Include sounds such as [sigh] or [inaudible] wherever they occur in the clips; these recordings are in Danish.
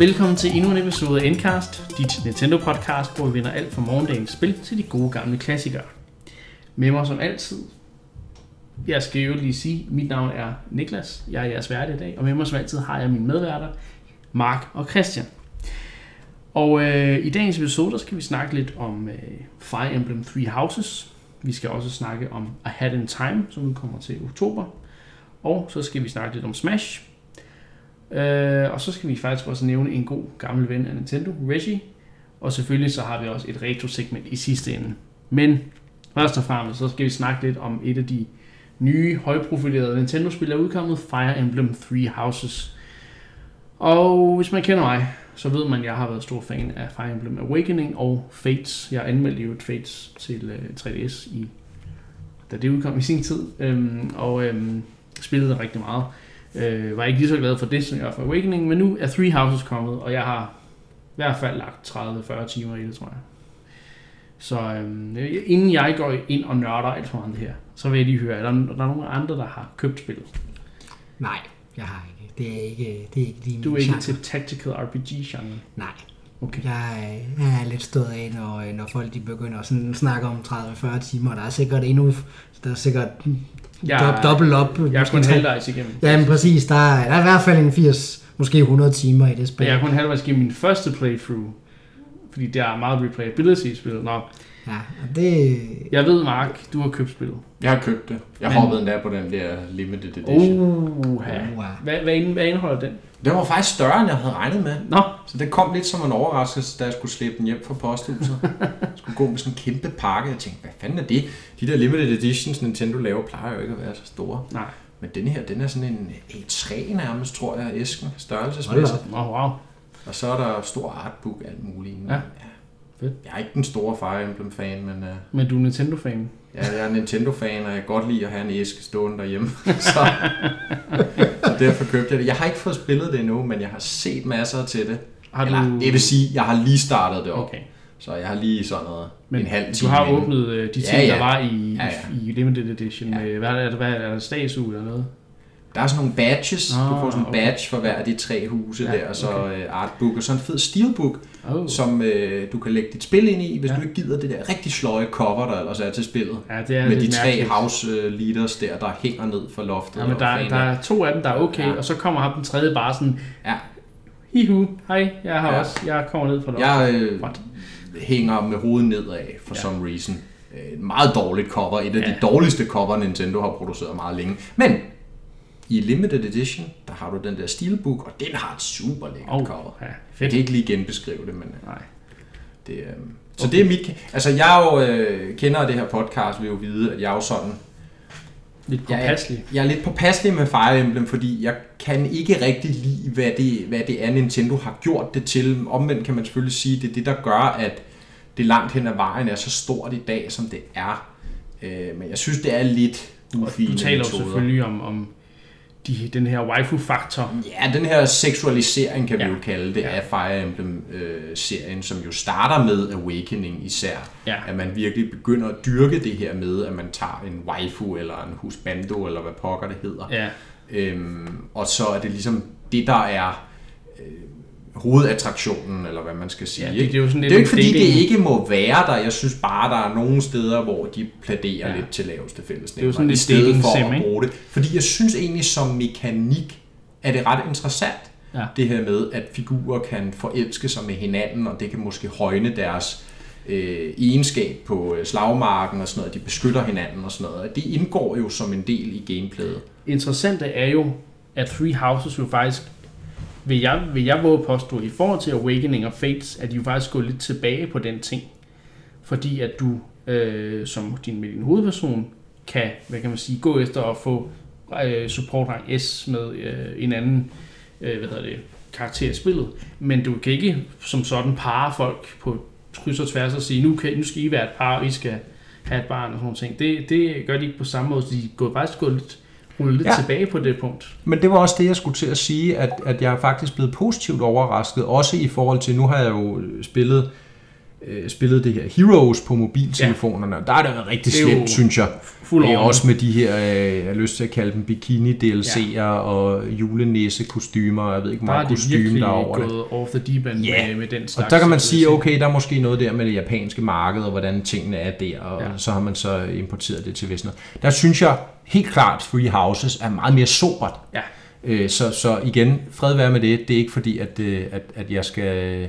Velkommen til endnu en episode af Endcast, dit Nintendo-podcast, hvor vi vinder alt fra morgendagens spil til de gode gamle klassikere. Med mig som altid, jeg skal jo lige sige, mit navn er Niklas, jeg er jeres vært i dag, og med mig som altid har jeg mine medværter, Mark og Christian. Og øh, i dagens episode, der skal vi snakke lidt om øh, Fire Emblem Three Houses. Vi skal også snakke om A Hat in Time, som udkommer til oktober. Og så skal vi snakke lidt om Smash. Øh, og så skal vi faktisk også nævne en god gammel ven af Nintendo, Reggie. Og selvfølgelig så har vi også et retro-segment i sidste ende. Men først og fremmest, så skal vi snakke lidt om et af de nye, højprofilerede Nintendo-spil, der er udkommet, Fire Emblem Three Houses. Og hvis man kender mig, så ved man, at jeg har været stor fan af Fire Emblem Awakening og Fates. Jeg anmeldte jo Fates til øh, 3DS, i, da det udkom i sin tid, øhm, og øhm, spillede rigtig meget. Øh, var ikke lige så glad for det, som jeg var for Awakening, men nu er Three Houses kommet, og jeg har i hvert fald lagt 30-40 timer i det, tror jeg. Så øhm, inden jeg går ind og nørder alt for det her, så vil jeg lige høre, er der, er der nogen andre, der har købt spillet? Nej, jeg har ikke. Det er ikke, det er ikke lige Du er ikke genre. til tactical RPG-genre? Nej. Okay. Jeg, jeg er lidt stået af, når, når folk de begynder at sådan snakke om 30-40 timer. Der er sikkert endnu, der er sikkert Jeg, dob, dobbelt op. jeg er kun halvvejs igennem. Ja, men præcis. Der er, der er i hvert fald en 80, måske 100 timer i det spil. Jeg er kun halvvejs igennem min første playthrough. Fordi der er meget replayability i spillet. Nå, Ja, det... jeg ved, Mark, du har købt spillet. Jeg har købt det. Jeg Men- hoppede endda på den der limited edition. Uh, Uha. hvad, hvad, hvad indeholder den? Den var faktisk større, end jeg havde regnet med. Nå, Så det kom lidt som en overraskelse, da jeg skulle slæbe den hjem fra posthuset. jeg [laughs] skulle gå med sådan en kæmpe pakke. Jeg tænkte, hvad fanden er det? De der limited editions, Nintendo laver, plejer jo ikke at være så store. nej. Men den her, den er sådan en A3 nærmest, tror jeg, æsken, størrelsesmæssigt. Nå, wow. Og så er der stor artbook, alt muligt. Ja. Fedt. Jeg er ikke den store Fire Emblem fan, men uh, Men du er Nintendo-fan. Ja, jeg er Nintendo-fan, og jeg kan godt lide at have en æske stående derhjemme. [laughs] så, så derfor købte jeg det. Jeg har ikke fået spillet det endnu, men jeg har set masser til det. Har Eller, du... det vil sige, jeg har lige startet det op. Okay. Så jeg har lige sådan noget, Men en halv du time har inden. åbnet øh, de ting, Ja, ja. der var i, Ja, ja. i Limited Edition. Ja. Med, hvad er det, hvad er det, statue eller noget? Der er sådan nogle badges. Nå, du får sådan en okay. badge for hver af de tre huse Ja, der, og så okay. øh, artbook, og så en fed steelbook, Oh. som øh, du kan lægge dit spil ind i, hvis Ja. du ikke gider det der rigtig sløje cover, der ellers er til spillet. Ja, det er med de tre mærkeligt. house øh, leaders der, der hænger ned fra loftet. Ja, men der, der er to af dem, der er okay, Ja. og så kommer ham den tredje bare sådan, Ja. hihu, hej, jeg har Ja. også, jeg kommer ned fra dig. Jeg øh, What? hænger med hovedet nedad for Ja. some reason. Øh, Et meget dårligt cover. Et af Ja. de dårligste cover, Nintendo har produceret meget længe. Men i Limited Edition, der har du den der steelbook, og den har et super lækkert Oh, cover. ja, Jeg fedt. kan ikke lige genbeskrive det, men øh, Nej. det, øh, så det er mit... Altså, jeg jo øh, kender det her podcast, vil jo vide, at jeg er jo sådan... Lidt Jeg er, påpasselig. jeg er lidt påpasselig med Fire Emblem, fordi jeg kan ikke rigtig lide, hvad det, hvad det er, Nintendo har gjort det til. Omvendt kan man selvfølgelig sige, at det er det, der gør, at det langt hen ad vejen er så stort i dag, som det er. Øh, men jeg synes, det er lidt ufine du taler jo selvfølgelig om, om de, den her waifu-faktor. Ja, den her seksualisering, kan vi Ja. jo kalde det, Ja. af Fire Emblem-serien, som jo starter med Awakening især. Ja. At man virkelig begynder at dyrke det her med, at man tager en waifu eller en husbando, eller hvad pokker det hedder. Ja, Øhm, og så er det ligesom det, der er øh, hovedattraktionen, eller hvad man skal sige. Ja, det- det er jo sådan det er jo ikke, fordi dating. det ikke må være der. Jeg synes bare, der er nogle steder, hvor de pladerer Ja. lidt til laveste fællesnævner. Det er jo sådan i lidt stedet for sim, at bruge det. Fordi jeg synes egentlig, som mekanik, er det ret interessant. Ja. Det her med, at figurer kan forelske sig med hinanden, og det kan måske højne deres øh, egenskab på øh, slagmarken og sådan noget. De beskytter hinanden og sådan noget. Det indgår jo som en del i gameplayet. interessante er jo, at Three Houses jo faktisk, vil jeg, vil jeg våge påstå, i forhold til Awakening og Fates, at de jo faktisk går lidt tilbage på den ting. Fordi at du øh, som din, med din hovedperson kan, hvad kan man sige, gå efter at få øh, support rang S med øh, en anden øh, hvad hedder det, karakter i spillet. Men du kan ikke som sådan pare folk på kryds og tværs og sige, nu, kan, nu skal I være et par, og I skal have et barn og sådan noget ting. Det, det gør de ikke på samme måde, så de går faktisk gået lidt, rullet lidt ja. Tilbage på det punkt. Men det var også det, jeg skulle til at sige, at, at jeg er faktisk blevet positivt overrasket, også i forhold til, nu har jeg jo spillet øh, spillet det her Heroes på mobiltelefonerne, ja. og der er det været rigtig slemt, synes jeg. Fuld on. også med de her, øh, jeg har lyst til at kalde dem bikini-DLC'er ja. og julenisse-kostymer, og jeg ved ikke, hvor meget kostyme der er over det. off the deep end Ja. med, med den Og slags. der kan man sige, okay, der er måske noget der med det japanske marked, og hvordan tingene er der, og Ja. ja. så har man så importeret det til Vesten. Der synes jeg helt klart, Free Houses er meget mere sobert. Ja. Øh, Så, så igen, fred være med det. Det er ikke fordi, at, øh, at, at jeg skal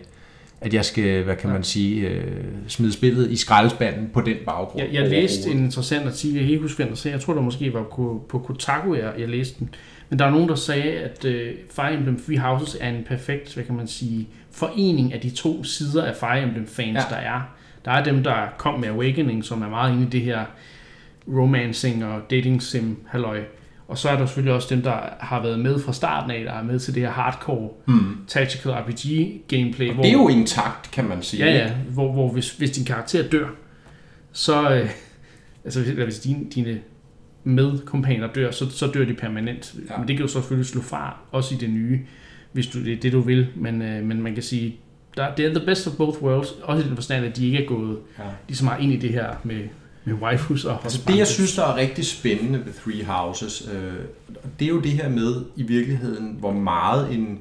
at jeg skal, hvad kan man sige, øh, smide spillet i skraldespanden på den baggrund. Jeg, jeg læste en interessant artikel, jeg kan ikke huske, hvem der jeg tror det måske var på, på Kotaku, jeg, jeg læste den, men der er nogen, der sagde, at øh, Fire Emblem Three Houses er en perfekt, hvad kan man sige, forening af de to sider af Fire Emblem fans, ja. Ja. der er. Der er dem, der kom med Awakening, som er meget inde i det her romancing og dating sim halløj. Og så er der selvfølgelig også dem, der har været med fra starten af, der er med til det her hardcore Mm. tactical RPG gameplay. Og det er jo intakt, kan man sige. Ja, ja, hvor, hvor hvis, hvis din karakter dør, så, øh, altså hvis, eller hvis dine, dine medkompaner dør, så, så dør de permanent. Ja. Men det kan jo selvfølgelig slå fra, også i det nye, hvis du, det er det, du vil. Men, øh, men man kan sige, der, det er the best of both worlds, også i den forstand, at de ikke er gået Ja. lige så meget ind i det her med, med waifus og Altså det, jeg synes, der er rigtig spændende ved Three Houses, øh, det er jo det her med i virkeligheden, hvor meget en,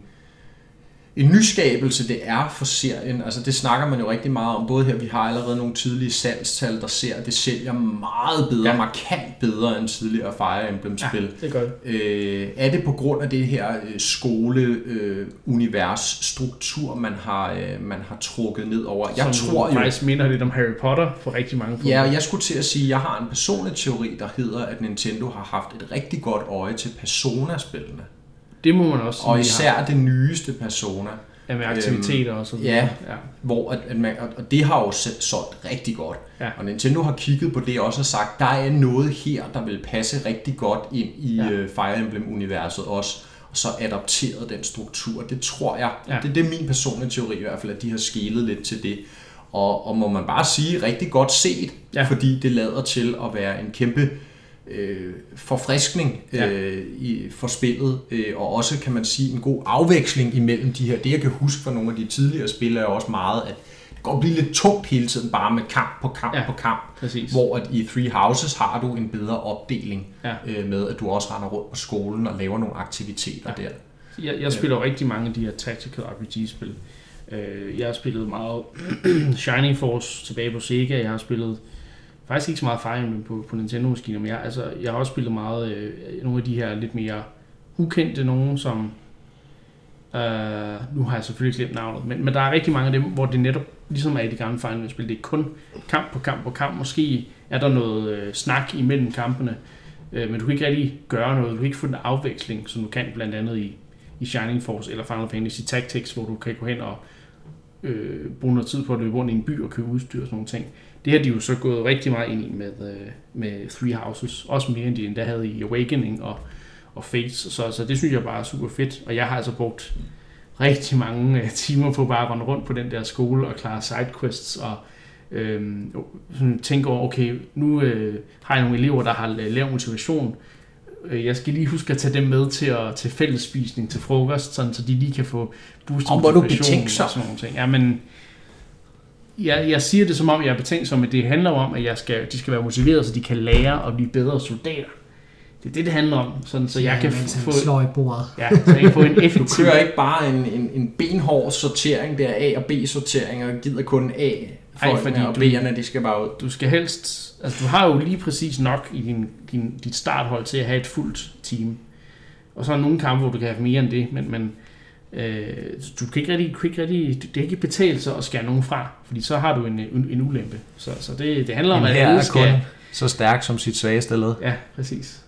en nyskabelse det er for serien. Altså det snakker man jo rigtig meget om, både her, vi har allerede nogle tidlige salgstal, der ser, at det sælger meget bedre, Ja. markant bedre end tidligere Fire Emblem-spil. Ja, det gør det. Øh, er det på grund af det her skole-univers-struktur, man, har, øh, man har trukket ned over? Jeg Som tror jo, faktisk minder lidt om Harry Potter for rigtig mange. Ja, og jeg skulle til at sige, at jeg har en personlig teori, der hedder, at Nintendo har haft et rigtig godt øje til Persona-spillene. Det må man også sige, Og især det nyeste Persona, har, ja, med aktiviteter og så videre. ja. ja. hvor at, at man, og- og det har jo solgt rigtig godt. Ja. Og Nintendo har kigget på det og også har sagt, der er noget her, der vil passe rigtig godt ind i Ja. ja. Fire Emblem-universet også, og så adopteret den struktur. Det tror jeg, Ja. det, det er min personlige teori i hvert fald, at de har skelet lidt til det. Og, og må man bare sige, rigtig godt set, ja. fordi det lader til at være en kæmpe øh, forfriskning Ja. øh, i, for spillet, øh, og også kan man sige en god afveksling imellem de her. Det jeg kan huske fra nogle af de tidligere spil er også meget, at det godt blive lidt tungt hele tiden, bare med kamp på kamp Ja. ja. på kamp. Præcis. Hvor at i Three Houses har du en bedre opdeling Ja. øh, med, at du også render rundt på skolen og laver nogle aktiviteter Ja. der. Jeg, jeg spiller jo rigtig mange af de her tactical RPG-spil. Øh, Jeg har spillet meget [clears throat] Shining Force tilbage på Sega. Jeg har spillet faktisk ikke så meget erfaring på, på Nintendo-maskiner, men jeg, altså, jeg har også spillet meget øh, nogle af de her lidt mere ukendte nogen, som øh, nu har jeg selvfølgelig glemt navnet, men, men der er rigtig mange af dem, hvor det netop ligesom er i de gamle Fire Emblem-spil. Det er kun kamp på kamp på kamp. Måske er der noget øh, snak imellem kampene, øh, men du kan ikke rigtig gøre noget. Du kan ikke få den afveksling, som du kan blandt andet i, i Shining Force eller Final Fantasy Tactics, hvor du kan gå hen og øh, bruge noget tid på at løbe rundt i en by og købe udstyr og sådan nogle ting. Det har de jo så gået rigtig meget ind i med, øh, med Three Houses. Også mere end de endda havde i Awakening og, og Fates. Så, så det synes jeg bare er super fedt. Og jeg har altså brugt rigtig mange øh, timer på bare at rende rundt på den der skole og klare sidequests og øhm, sådan tænke over, okay, nu øh, har jeg nogle elever, der har lav motivation. Øh, Jeg skal lige huske at tage dem med til, at, til fællesspisning til frokost, sådan, så de lige kan få boostet motivation og sådan nogle ting. Ja, men jeg, jeg siger det som om, jeg er betænksom, men det handler om, at jeg skal, de skal være motiveret, så de kan lære at blive bedre soldater. Det er det, det handler om, sådan, så jeg kan mens han få, slår i bordet. ja, så jeg kan få en Du effektiv... kører ikke bare en, en, en benhård sortering, der A og B sortering, og gider kun A Ej, for fordi og du- B'erne, de skal bare ud. Du skal helst... Altså, du har jo lige præcis nok i din, din, dit starthold til at have et fuldt team. Og så er der nogle kampe, hvor du kan have mere end det, men, men øh, du kan ikke rigtig, du kan ikke rigtig, det kan ikke betale sig at skære nogen fra, fordi så har du en, en, en ulempe. Så, så det, det handler om, at alle skal... så stærk som sit svageste led. Ja, præcis.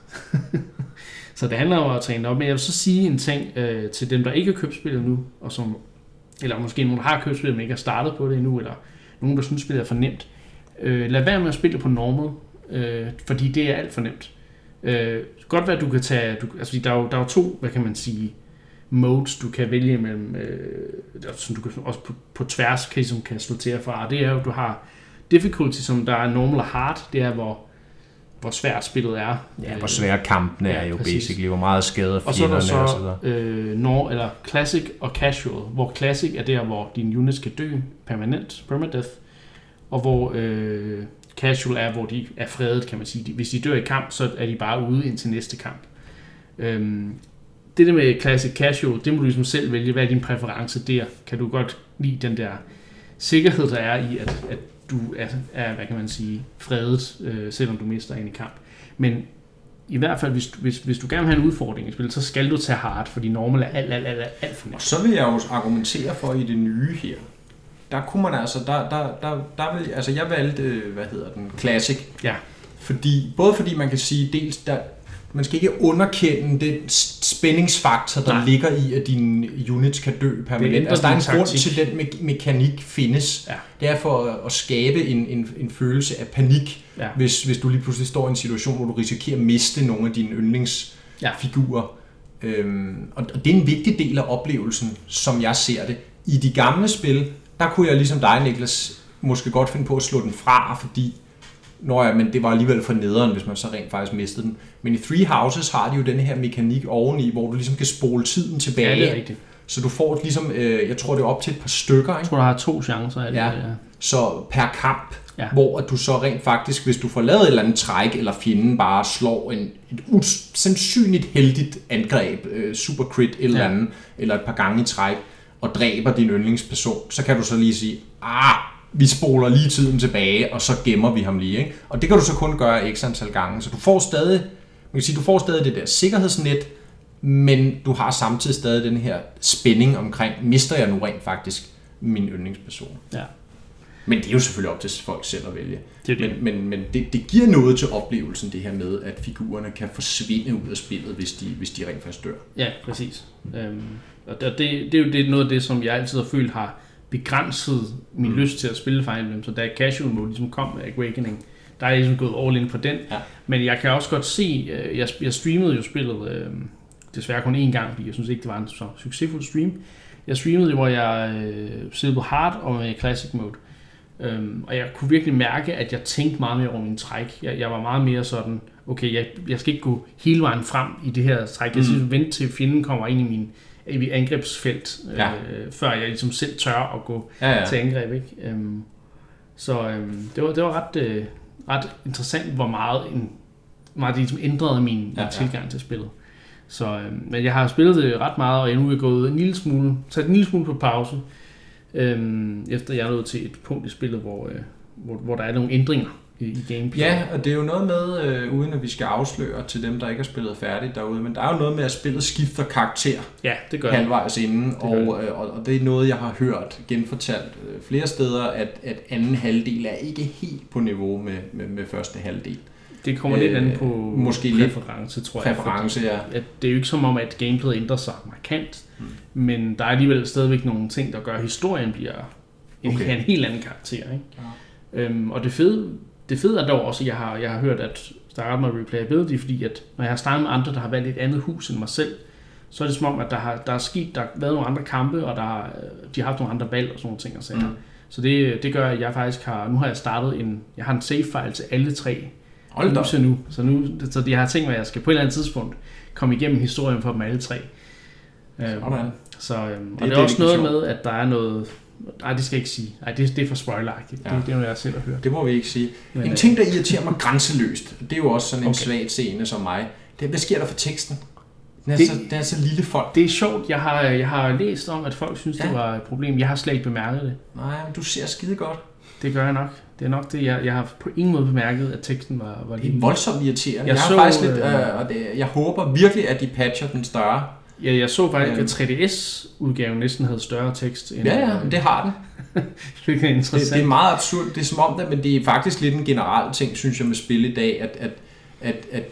[laughs] så det handler om at træne op. Men jeg vil så sige en ting øh, til dem, der ikke har købt spillet nu, og som, eller måske nogen, der har købt spillet, men ikke har startet på det endnu, eller nogen, der synes, spillet er for nemt. Øh, lad være med at spille på normal, øh, fordi det er alt for nemt. Øh, godt være, at du kan tage... Du, altså, der er, jo, der er jo to, hvad kan man sige, modes, du kan vælge mellem, øh, som du kan, også på, på tværs kan, som kan og fra. Og det er jo, du har difficulty, som der er normal og hard, det er, hvor, hvor svært spillet er. Ja, hvor svære kampene Ja, er jo præcis. basically, hvor meget skade Og så er der fjenderne og så videre. øh, nor, eller classic og casual, hvor classic er der, hvor din unit skal dø permanent, permadeath, og hvor øh, casual er, hvor de er fredet, kan man sige. Hvis de dør i kamp, så er de bare ude indtil næste kamp. Øhm, det der med classic casual, det må du ligesom selv vælge. Hvad er din præference der? Kan du godt lide den der sikkerhed, der er i, at, at du er, er, hvad kan man sige, fredet, øh, selvom du mister en i kamp. Men i hvert fald, hvis, hvis, hvis du gerne vil have en udfordring i spillet, så skal du tage hard, fordi normal er alt, alt, alt, alt, for Og nemt. så vil jeg jo argumentere for i det nye her. Der kunne man altså, der, der, der, der vil, altså jeg valgte, hvad hedder den, Classic. Ja. Fordi, både fordi man kan sige, dels der, man skal ikke underkende den spændingsfaktor, der Nej. Ligger i, at dine units kan dø permanent. Altså der er en grund til, at den me- mekanik findes. Ja. Det er for at, at skabe en, en, en følelse af panik, Ja. hvis, hvis du lige pludselig står i en situation, hvor du risikerer at miste nogle af dine yndlingsfigurer. Øhm, og og det er en vigtig del af oplevelsen, som jeg ser det. I de gamle spil, der kunne jeg ligesom dig, Niklas, måske godt finde på at slå den fra, fordi Nå ja, men det var alligevel for nederen, hvis man så rent faktisk mistede den. Men i Three Houses har de jo den her mekanik oveni, hvor du ligesom kan spole tiden tilbage. Ja, det er rigtigt. Så du får ligesom, øh, jeg tror det er op til et par stykker, Jeg ikke? tror, du har to chancer. Af det, Ja. ja. så per kamp, Ja. ja. hvor at du så rent faktisk, hvis du får lavet et eller andet træk, eller fjenden bare slår en, et usandsynligt heldigt angreb, øh, super crit eller Ja. andet, eller et par gange i træk, og dræber din yndlingsperson, så kan du så lige sige, ah, vi spoler lige tiden tilbage, og så gemmer vi ham lige. Ikke? Og det kan du så kun gøre x antal gange, så du får stadig, man kan sige, du får stadig det der sikkerhedsnet, men du har samtidig stadig den her spænding omkring, mister jeg nu rent faktisk min yndlingsperson? Ja. Men det er jo selvfølgelig op til folk selv at vælge. Det det. Men, men, men det, det giver noget til oplevelsen, det her med, at figurerne kan forsvinde ud af spillet, hvis de, hvis de rent faktisk dør. Ja, præcis. Øhm, og det, det, det er jo det, noget af det, som jeg altid har følt har begrænset min mm. lyst til at spille Fire Emblem. Så da casual mode ligesom kom med Awakening, der er jeg ligesom gået all in på den. Ja. Men jeg kan også godt se, øh, jeg, jeg streamede jo spillet, øh, desværre kun én gang, fordi jeg synes ikke, det var en så succesfuld stream. Jeg streamede jo, hvor jeg øh, sidder på hard og med classic mode. Øhm, og jeg kunne virkelig mærke, at jeg tænkte meget mere over min træk. Jeg, jeg var meget mere sådan, okay, jeg, jeg skal ikke gå hele vejen frem i det her træk. Jeg skal Mm. vente til fjenden kommer ind i min angrebsfelt, Ja. øh, før jeg ligesom selv tør at gå Ja, ja. til angreb. Ikke? Øhm, så øhm, det, var, det var ret, øh, ret interessant, hvor meget, en, meget det ligesom ændrede min, Ja, ja. tilgang til spillet. Så, øhm, men jeg har spillet det ret meget, og jeg nu er gået en lille smule, sat en lille smule på pause, øhm, efter jeg er nået til et punkt i spillet, hvor, øh, hvor, hvor der er nogle ændringer i, gameplay. Ja, og det er jo noget med, øh, uden at vi skal afsløre til dem, der ikke har spillet færdigt derude, men der er jo noget med, at spillet skifter karakter ja det gør det. halvvejs inden, gør og, øh, og, og det er noget, jeg har hørt genfortalt øh, flere steder, at, at anden halvdel er ikke helt på niveau med, med, med første halvdel. Det kommer lidt an på Øh, måske lidt præference, tror jeg. Præference, ja. at det er jo ikke som om, at gameplayet ændrer sig markant, Mm. men der er alligevel stadigvæk nogle ting, der gør, at historien bliver okay. en helt anden karakter. Ikke? Ja. Øhm, og det fede, det fede er dog også, at jeg har, jeg har hørt, at der er meget replayability, fordi at når jeg har snakket med andre, der har valgt et andet hus end mig selv, så er det som om, at der har, der er sket, der har været nogle andre kampe, og der har, de har haft nogle andre valg og sådan nogle ting. Og sager. Mm. Så det, det gør, at jeg faktisk har, nu har jeg startet en, jeg har en save file til alle tre Hold huse nu. Så nu, så jeg har tænkt mig, at jeg skal på et eller andet tidspunkt komme igennem historien for dem alle tre. Øhm, Sådan. så, øhm, og Det- det, det er også noget med, at der er noget... Nej, det skal jeg ikke sige. Nej, det, det er for spoileragtigt. Ja. Det, det er noget, jeg selv har hørt. Det må vi ikke sige. Men, En øh, ting, der irriterer mig grænseløst, det er jo også sådan en Okay. svag scene som mig, det er, hvad sker der for teksten? Den er, Det- så, den er så lille folk. Det er sjovt. Jeg har, jeg har læst om, at folk synes, Ja. det var et problem. Jeg har slet ikke bemærket det. Nej, men du ser skide godt. Det gør jeg nok. Det er nok det. Jeg, jeg har på ingen måde bemærket, at teksten var, var Det er lille. voldsomt irriterende. Jeg, Jeg så, faktisk lidt, øh, øh, og det, jeg håber virkelig, at de patcher den større. Ja, jeg så faktisk, Øhm. at 3DS-udgaven næsten havde større tekst. End, Ja, ja, men det har den. [laughs] det er Det, interessant. det er meget absurd. Det er som om det, men det er faktisk lidt en generel ting, synes jeg, med spil i dag, at, at, at, at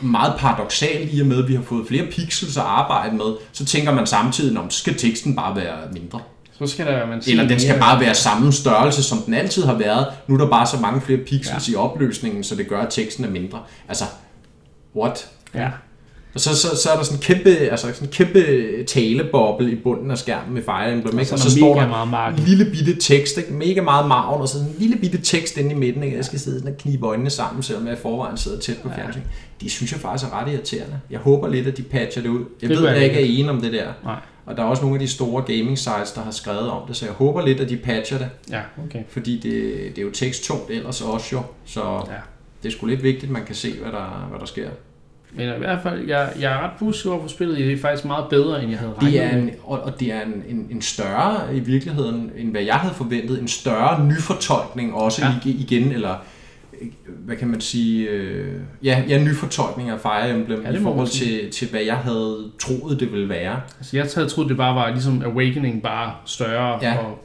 meget paradoxalt i og med, at vi har fået flere pixels at arbejde med, så tænker man samtidig, om skal teksten bare være mindre. Så skal der, man Eller den skal bare være samme størrelse, som den altid har været. Nu er der bare så mange flere pixels ja. i opløsningen, så det gør, at teksten er mindre. Altså, what? Ja. Og så, så, så er der sådan en kæmpe, altså sådan en kæmpe taleboble i bunden af skærmen med Fire Emblem, ikke? Og og så så er står der meget marken. en lille bitte tekst, ikke? mega meget maven, og så sådan en lille bitte tekst inde i midten, ikke? jeg skal sidde sådan og knibe øjnene sammen, selvom jeg i forvejen sidder tæt på Ja. fjernsyn. Det synes jeg faktisk er ret irriterende. Jeg håber lidt, at de patcher det ud. Jeg Det ved, at jeg ikke er enig om det der. Nej. Og der er også nogle af de store gaming sites, der har skrevet om det, så jeg håber lidt, at de patcher det. Ja, okay. Fordi det, det er jo teksttungt ellers også jo, så Ja. det er sgu lidt vigtigt, at man kan se, hvad der, hvad der sker. Men i hvert fald, jeg, jeg er ret positiv over for spillet. Det er faktisk meget bedre, end jeg havde regnet Det er med. en, og, og det er en, en, en større, i virkeligheden, end hvad jeg havde forventet, en større nyfortolkning også Ja. igen, eller hvad kan man sige, øh, ja, ja, nyfortolkning af Fire Emblem Ja, i forhold til, til, hvad jeg havde troet, det ville være. Altså, jeg havde troet, det bare var ligesom Awakening, bare større Ja. og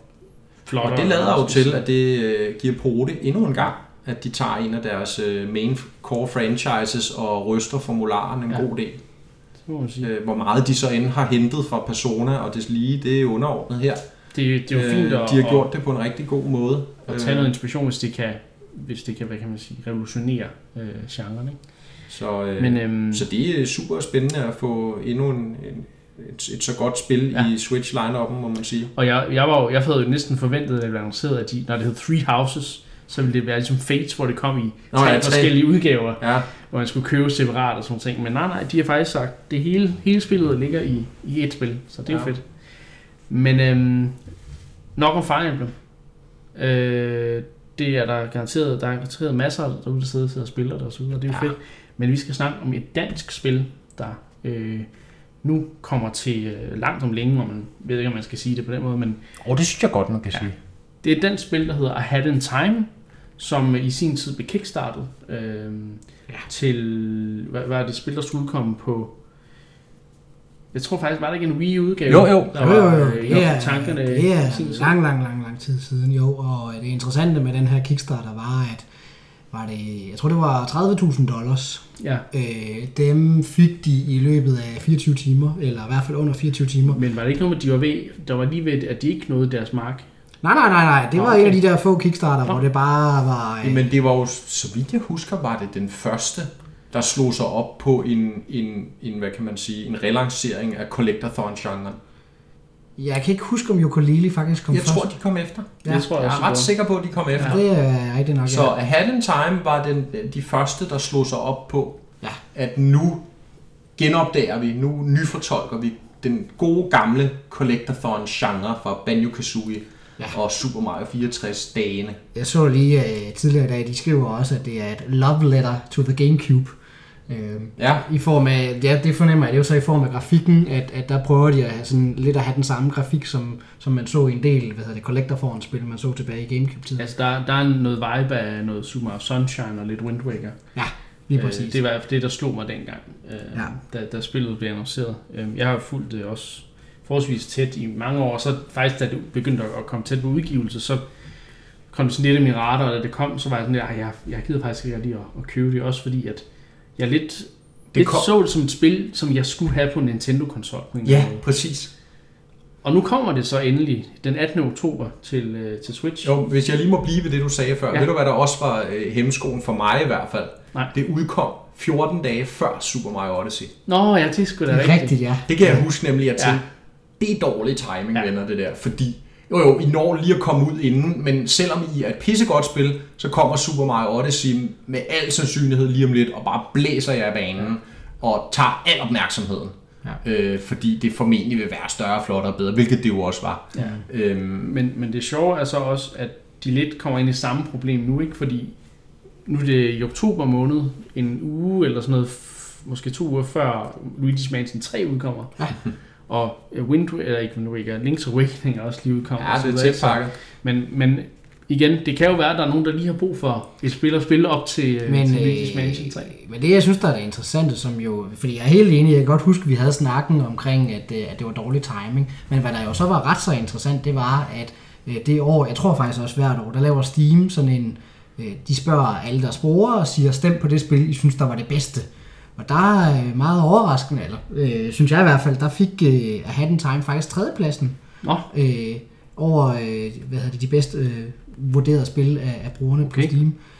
flottere. Og det lader jo til, at det øh, giver Pote endnu en gang, at de tager en af deres øh, main core franchises og ryster formularen en Ja. god del. Det må man sige. Øh, hvor meget de så end har hentet fra Persona og det lige, det er underordnet her. Det, det er jo fint at, Øh, de har gjort det på en rigtig god måde. at, at tage noget inspiration, hvis det kan, hvis det kan, hvad kan man sige, revolutionere øh, genren. Ikke? Så, øh, Men øhm, så det er super spændende at få endnu en, en, et, et så godt spil Ja. i Switch line må man sige. Og jeg, jeg, var jo, jeg havde jo næsten forventet, at det blev annonceret, at de, når det hed Three Houses, så ville det være ligesom Fates, hvor det kom i Nå, tre ja, tre. forskellige udgaver, Ja, hvor man skulle købe separat og sådan ting. Men nej, nej, de har faktisk sagt, det hele, hele spillet ligger i, i et spil, så det er ja. Ja. fedt. Men øhm, nok om Fire Emblem. Øh, det er der garanteret, der er garanteret masser derude, der sidder, sidder og spiller det og så videre, det er jo ja. Ja. fedt. Men vi skal snakke om et dansk spil, der øh, nu kommer til øh, langt om længe, og man ved ikke, om man skal sige det på den måde, men Og det synes jeg godt, man kan Ja. sige. det er den spil, der hedder A Hat in Time, som i sin tid blev kickstartet øh, ja. til, hvad, hvad er det spil, der skulle udkomme på, jeg tror faktisk, var der ikke en Wii-udgave? Jo, jo. Der Jo, jo, var jo. øh, Det er, tankerne det er lang, lang, lang, lang tid siden, jo. Og det interessante med den her Kickstarter var, at var det, jeg tror det var 30.000 dollars. Ja, Øh, dem fik de i løbet af 24 timer, eller i hvert fald under 24 timer. men var det ikke noget med, de var ved, der var lige ved, at de ikke nåede deres mark? Nej, nej, nej, nej. Det var okay. en af de der få Kickstarter, Nå. hvor det bare var... Øh, men det var jo, så vidt jeg husker, var det den første, der slog sig op på en, en, en hvad kan man sige, en relancering af collectathon-genren. jeg kan ikke huske, om Ukulele faktisk kom Jeg først. tror, de kom efter. Ja. Det tror jeg, Jeg er ret det sikker på, at de kom efter. Det er rigtigt nok, Så ja. A Hat in Time var den, de første, der slog sig op på, Ja. at nu genopdager vi, nu nyfortolker vi den gode gamle collectathon-genre fra Banjo-Kazooie Ja. ja. og Super Mario 64 dagene. Jeg så lige øh, tidligere i dag, de skriver også, at det er et love letter to the Gamecube. Øh, Ja, I form af, ja, det fornemmer jeg, det er jo så i form af grafikken, at, at der prøver de at have sådan, lidt at have den samme grafik, som, som man så i en del, hvad hedder det, collector foran spil, man så tilbage i Gamecube-tiden. Altså, der, der er noget vibe af noget Super Mario Sunshine og lidt Wind Waker. Lige Øh, præcis. det var det, der slog mig dengang, øh, Ja. da, da spillet blev annonceret. Øh, jeg har fulgt det også forholdsvis tæt i mange år, og så faktisk, da det begyndte at komme tæt på udgivelse, så kom det sådan lidt i min radar, og da det kom, så var jeg sådan "Ej, jeg, jeg gider faktisk ikke lige at, at købe det, også fordi at jeg lidt, det lidt kom- så det som et spil, som jeg skulle have på en Nintendo-konsol på en ja, måde. præcis. Og nu kommer det så endelig den 18. oktober til, øh, til Switch. Jo, hvis jeg lige må blive ved det, du sagde før. Ja. Ved du, hvad der også var øh, hemmeskoen for mig i hvert fald? Nej. Det udkom 14 dage før Super Mario Odyssey. Nå, ja, det skulle da Det rigtigt. rigtigt, ja. Det kan jeg huske nemlig, at Ja. Ja. det er dårlig timing, Ja. ja. venner, det der. Fordi, jo jo, I når lige at komme ud inden, men selvom I er et pissegodt spil, så kommer Super Mario Odyssey med al sandsynlighed lige om lidt, og bare blæser jer af banen, og tager al opmærksomheden. Ja. Øh, fordi det formentlig vil være større, flottere og bedre, hvilket det jo også var. Ja. Øhm, Men, men det sjove er så også, at de lidt kommer ind i samme problem nu, ikke? Fordi nu er det i oktober måned, en uge eller sådan noget, måske to uger før Luigi's Mansion 3 udkommer. Ja. Og øh, Wind, eller ikke Wind Waker, Link's Awakening er også lige udkommet. ja, det er tæt pakket. Men, men igen, det kan jo være, at der er nogen, der lige har brug for et spil at spille op til, øh, Men, til øh, Luigi's Mansion 3. men det, jeg synes, der er det interessante, som jo... Fordi jeg er helt enig, jeg kan godt huske, at vi havde snakken omkring, at, øh, at det var dårlig timing. Men hvad der jo så var ret så interessant, det var, at øh, det år, jeg tror faktisk også hvert år, der laver Steam sådan en... øh, De spørger alle deres brugere og siger, stem på det spil, I synes, der var det bedste. Og der er øh, meget overraskende, eller øh, synes jeg i hvert fald, der fik øh, A Hat in Time faktisk tredjepladsen Nå, øh, over øh, hvad hedder det, de bedste, øh, vurderet spil af, af brugerne okay. på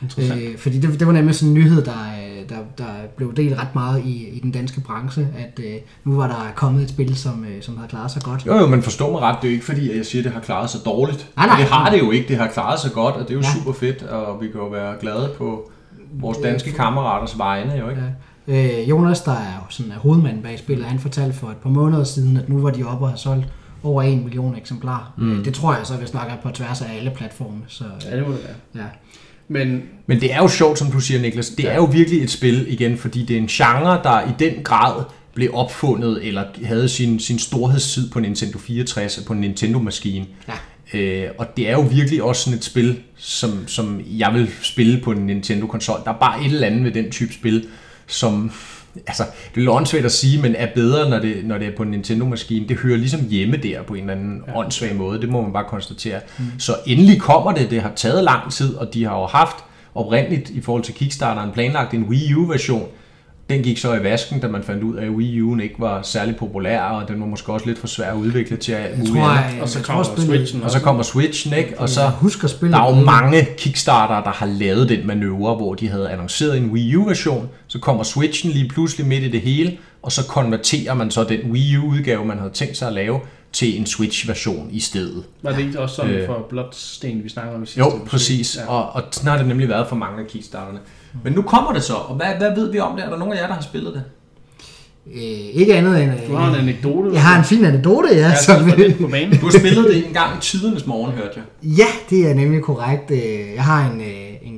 Steam. Øh, fordi det, det var nemlig sådan en nyhed, der, øh, der, der blev delt ret meget i, i den danske branche, at øh, nu var der kommet et spil, som, øh, som havde klaret sig godt. Jo, jo, men forstå mig ret, det er jo ikke fordi, at jeg siger, at det har klaret sig dårligt. Nej, nej. Men det har det jo ikke, det har klaret sig godt, og det er jo Ja. ja. super fedt, og vi kan jo være glade på vores danske kammeraters vegne, jo ikke? Ja. Øh, Jonas, der er sådan er hovedmanden bag spillet, han fortalte for et par måneder siden, at nu var de oppe og have solgt over en million eksemplarer. Mm. Det tror jeg så, hvis snakker på tværs af alle platforme. Så, Ja, det må det være. ja. Men Men det er jo sjovt, som du siger, Niklas. Det er jo virkelig et spil igen, fordi det er en genre, der i den grad blev opfundet, eller havde sin, sin storhedstid på Nintendo 64, på en Nintendo-maskine. Ja. Øh, og det er jo virkelig også sådan et spil, som, som jeg vil spille på en Nintendo-konsol. Der er bare et eller andet ved den type spil, som... Altså, det er åndssvagt at sige, men er bedre, når det, når det er på en Nintendo-maskine. Det hører ligesom hjemme der på en eller anden ja. åndssvag måde. Det må man bare konstatere. Mm. Så endelig kommer det. Det har taget lang tid, og de har jo haft oprindeligt i forhold til Kickstarteren planlagt en Wii U-version. Den gik så i vasken, da man fandt ud af, at Wii U'en ikke var særlig populær, og den var måske også lidt for svær at udvikle til alt Jeg tror, jeg, og så kommer Switchen Og så kommer Switchen, ikke? Og så, husker spillet. der er jo mange Kickstarter, der har lavet den manøvre, hvor de havde annonceret en Wii U-version, så kommer Switchen lige pludselig midt i det hele, og så konverterer man så den Wii U-udgave, man havde tænkt sig at lave, til en Switch-version i stedet. var det ikke også sådan Øh. for Bloodstained, vi snakkede om i sidste Jo, episode? præcis. Ja. Og, og sådan har det nemlig været for mange af Kickstarterne. Men nu kommer det så, og hvad, hvad ved vi om det? Er der nogen af jer, der har spillet det? Øh, ikke andet end... Du har en anekdote. Jeg har en fin anekdote, ja. Som, på banen. Du har spillet det en gang i tidernes morgen, hørte jeg. ja, det er nemlig korrekt. Øh, Jeg har en, øh,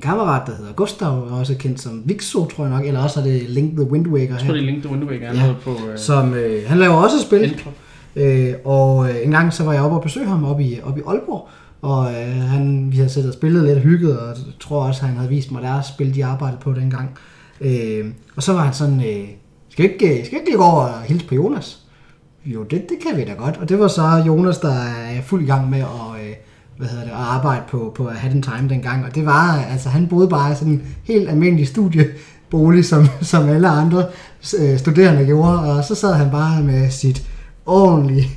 en kammerat, der hedder Gustav, også kendt som Vixo, tror jeg nok, eller også er det Link the Wind Waker Jeg tror, det er Link the Window Waker, Ja. på øh, Som, øh, han laver også spil. Endclub. Øh, og øh, en gang så var jeg oppe og besøge ham oppe i, oppe i Aalborg, og øh, han, vi havde siddet og spillet lidt og hygget, og jeg tror også, han havde vist mig deres spil, de arbejdede på dengang. Øh, og så var han sådan, øh, skal vi ikke, øh, skal vi ikke gå over og hilse på Jonas? Jo, det, det kan vi da godt. Og det var så Jonas, der er fuld i gang med at, øh, hvad hedder det, at arbejde på, på Had in Time dengang. Og det var, altså han boede bare i sådan en helt almindelig studiebolig, som, som alle andre øh, studerende gjorde. Og så sad han bare med sit ordentlige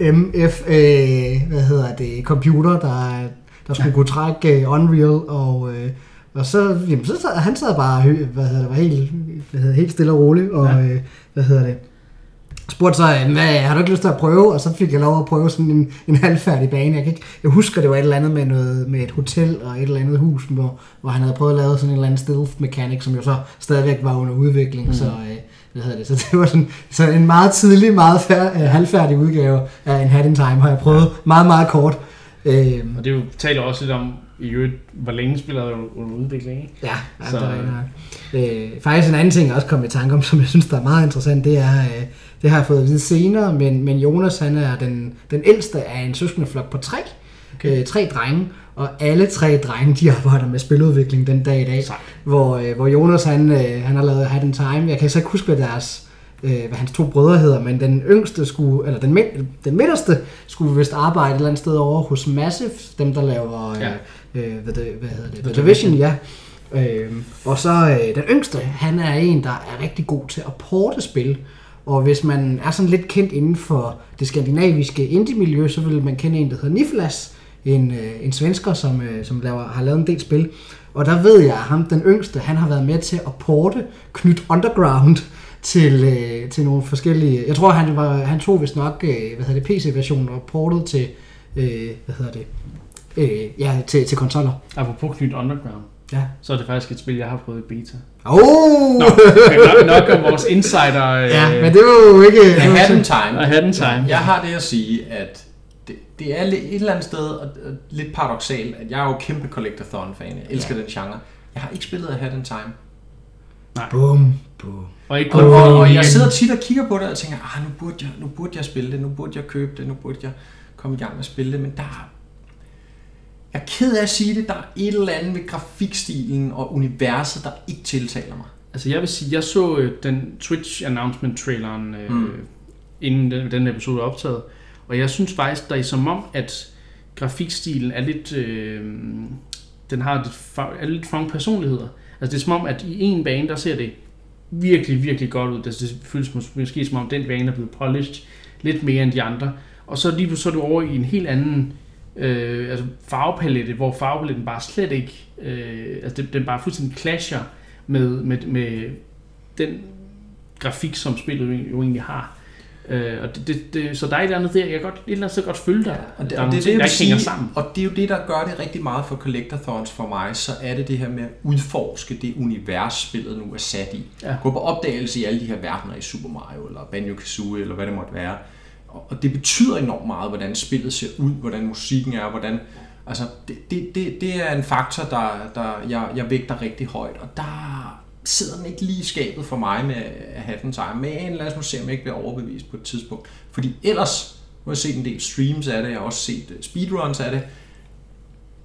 MF, øh, hvad hedder det, computer, der, der skulle kunne trække øh, Unreal, og, øh, og så, jamen, så sad, han sad bare, hvad hedder det, var helt, hvad hedder, det, helt stille og rolig, og Ja. øh, hvad hedder det, spurgte så, øh, hvad, har du ikke lyst til at prøve? Og så fik jeg lov at prøve sådan en, en halvfærdig bane. Jeg, kan ikke, jeg husker, det var et eller andet med, noget, med et hotel og et eller andet hus, hvor, hvor han havde prøvet at lave sådan en eller anden stealth mechanic, som jo så stadigvæk var under udvikling. Mm. Så, øh, hvad hedder det? så det var sådan, så en meget tidlig, meget fær, øh, halvfærdig udgave af en Hat in Time har jeg prøvet meget, meget kort. Øh, Og det jo taler også lidt om, i øvrigt, hvor længe spiller der under udvikling, ikke? Ja, ja Så, det er nok. øh, Faktisk en anden ting, jeg også kom i tanke om, som jeg synes, der er meget interessant, det er, øh, det har jeg fået at vide senere, men, men Jonas han er den, den ældste af en søskendeflok på tre. Okay. Øh, tre drenge, og alle tre drenge, de [laughs] arbejder med spiludvikling den dag i dag. Sejt. Hvor, øh, hvor Jonas, han, øh, han har lavet in Time. Jeg kan så ikke huske, hvad deres øh, hvad hans to brødre hedder, men den yngste skulle, eller den, mid- den midterste skulle vist arbejde et eller andet sted over hos Massive, dem der laver, øh, Ja. øh, hvad, det, hvad hedder det, The The Division, ja. Øh, og så øh, den yngste, han er en, der er rigtig god til at porte spil. Og hvis man er sådan lidt kendt inden for det skandinaviske indie-miljø, så vil man kende en, der hedder Niflas, en, øh, en svensker, som, øh, som laver, har lavet en del spil. Og der ved jeg, at ham, den yngste, han har været med til at porte Knyt Underground til, øh, til nogle forskellige... Jeg tror, han, var, han tog vist nok øh, hvad hedder det, PC-versionen og portet til... Øh, hvad hedder det? Øh, ja, til, til konsoller. Apropos Knyt Underground, Ja. så er det faktisk et spil, jeg har prøvet i beta. Oh! Nå, nok, nok om vores insider. [laughs] Øh, Ja, men det var jo ikke... The Hat in Time. I had in time. Jeg har det at sige, at det, det er lidt- et eller andet sted og, og lidt paradoxalt, at jeg er jo kæmpe Collectathon-fan. Jeg elsker ja. den genre. Jeg har ikke spillet A Hat in Time. Bum, bum. Og ikke kun og, og jeg sidder tit og kigger på det og tænker, ah, nu burde, jeg, nu burde jeg spille det, nu burde jeg købe det, nu burde jeg komme i gang med at spille det, men der er, jeg er ked af at sige det, der er et eller andet ved grafikstilen og universet, der ikke tiltaler mig. Altså jeg vil sige, jeg så øh, den Twitch announcement traileren, øh, Mm. inden den, den episode er optaget, og jeg synes faktisk, der er som om, at grafikstilen er lidt, øh, den har lidt, er lidt for mange personligheder. Altså det er som om, at i en bane, der ser det virkelig, virkelig godt ud. Det, det føles mås- måske som om, den bane er blevet polished lidt mere end de andre. Og så lige pludselig så er du over i en helt anden øh, altså farvepalette, hvor farvepaletten bare slet ikke, øh, altså den, den bare fuldstændig clasher med, med, med den grafik, som spillet jo egentlig har. Øh, og det, det, det, så der er et eller andet der, jeg kan godt, et eller andet sted godt følge dig. Og det, der er og det, er ting, det, der ikke vil hænger sige, sammen. og det er jo det, der gør det rigtig meget for Collectathons for mig, så er det det her med at udforske det univers, spillet nu er sat i. Ja. Gå på opdagelse i alle de her verdener i Super Mario, eller Banjo-Kazooie, eller hvad det måtte være. Og det betyder enormt meget, hvordan spillet ser ud, hvordan musikken er, hvordan... Altså, det, det, det, det er en faktor, der, der jeg, jeg vægter rigtig højt, og der sidder den ikke lige i skabet for mig med at have den time. Men lad os nu se, om jeg ikke bliver overbevist på et tidspunkt. Fordi ellers, nu har jeg set en del streams af det, jeg har også set øh, speedruns af det,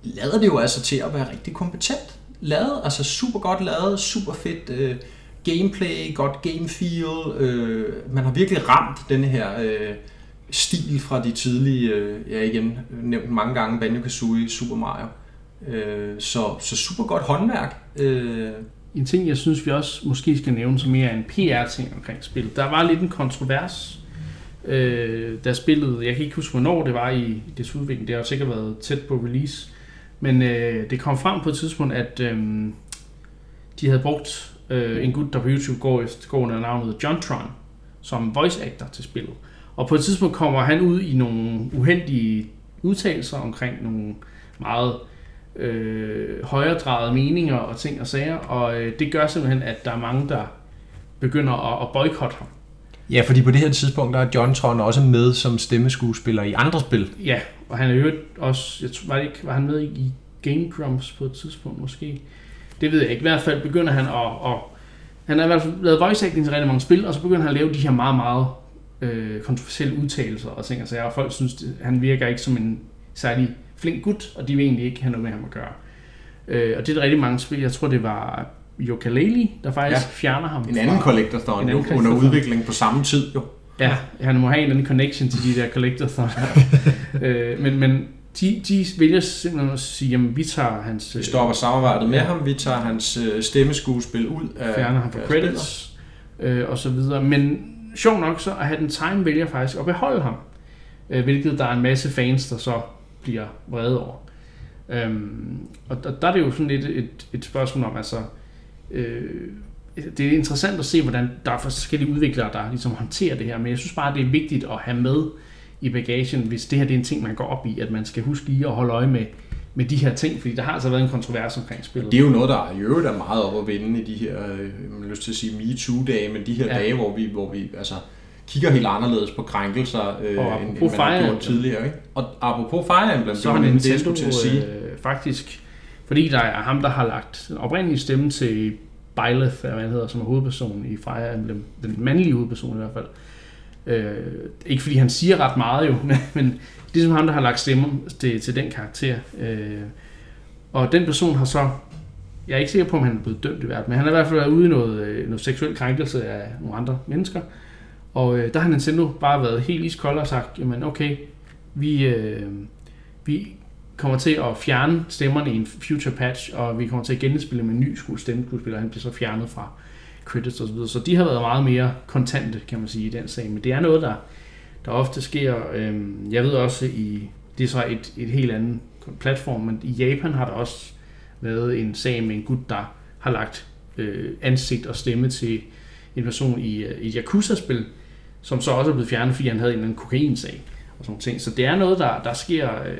lader det jo altså til at være rigtig kompetent. Lavet, altså super godt lavet, super fedt øh, gameplay, godt game feel. Øh, man har virkelig ramt den her øh, stil fra de tidlige, øh, jeg igen nævnt mange gange, Banjo-Kazooie, Super Mario. Øh, så, så super godt håndværk. Øh, En ting, jeg synes, vi også måske skal nævne, som mere er en PR-ting omkring spillet. Der var lidt en kontrovers, øh, da spillet, jeg kan ikke huske, hvornår det var i dets udvikling, det har sikkert været tæt på release, men øh, det kom frem på et tidspunkt, at øh, de havde brugt øh, en gut, der på YouTube går, går under navnet Jontron, som voice actor til spillet. Og på et tidspunkt kommer han ud i nogle uheldige udtalelser omkring nogle meget øh, højredrejede meninger og ting og sager, og øh, det gør simpelthen, at der er mange, der begynder at, at boykotte ham. Ja, fordi på det her tidspunkt, der er John Tron også med som stemmeskuespiller i andre spil. Ja, og han er jo også, jeg tror, var, det ikke, var han med i, Game Grumps på et tidspunkt måske? Det ved jeg ikke. I hvert fald begynder han at, at han har i hvert fald lavet voice acting til rigtig mange spil, og så begynder han at lave de her meget, meget øh, kontroversielle udtalelser og ting og sager, og folk synes, det, han virker ikke som en særlig flink gut, og de vil egentlig ikke have noget med ham at gøre. Øh, og det er der rigtig mange spil. Jeg tror, det var Yooka-Laylee, der faktisk ja. fjerner ham. En anden jo, anden under collectathon. udvikling på samme tid jo. Ja, han må have en eller anden connection til de der collector [laughs] øh, Men, men de, de vælger simpelthen at sige, jamen vi tager hans... Vi stopper samarbejdet med ham, vi tager hans øh, stemmeskuespil ud af fjerner ham fra credits øh, og så videre. Men sjov nok så, at den Time vælger faktisk at beholde ham. Øh, hvilket der er en masse fans, der så bliver vrede over. Øhm, og der, der er det jo sådan lidt et, et spørgsmål om, altså... Øh, det er interessant at se, hvordan der er forskellige udviklere, der ligesom håndterer det her, men jeg synes bare, det er vigtigt at have med i bagagen, hvis det her det er en ting, man går op i, at man skal huske lige at holde øje med, med de her ting, fordi der har altså været en kontrovers omkring spillet. Det er jo noget, der i øvrigt er meget op at vinde i de her, øh, man har lyst til at sige MeToo-dage, men de her Ja. dage, hvor vi, hvor vi altså, kigger helt anderledes på krænkelser, øh, Og end, end man har gjort tidligere. Ikke? Og apropos Fire Emblem, så har det, Nintendo til at sige. øh, faktisk, fordi der er ham, der har lagt den oprindelige stemme til Byleth, eller hvad han hedder, som er hovedpersonen i Fire Emblem, den mandlige hovedperson i hvert fald. Øh, ikke fordi han siger ret meget jo, [laughs] men, men det er ligesom ham, der har lagt stemmer til, til den karakter. Øh, og den person har så, jeg er ikke sikker på, om han er blevet dømt i hvert men han har i hvert fald været ude i noget, øh, noget seksuel krænkelse af nogle andre mennesker. Og øh, der har Nintendo bare været helt iskold og sagt, jamen okay, vi, øh, vi kommer til at fjerne stemmerne i en future patch, og vi kommer til at genspille med en ny sku- stemmeskuespiller, han bliver så fjernet fra credits osv. så de har været meget mere kontante, kan man sige, i den sag. Men det er noget, der, der ofte sker. Øh, jeg ved også i, det er så et, et helt andet platform, men i Japan har der også været en sag med en gut, der har lagt øh, ansigt og stemme til en person i, i et Yakuza-spil, som så også er blevet fjernet, fordi han havde en eller anden kokainsag og sådan ting. Så det er noget, der, der sker øh,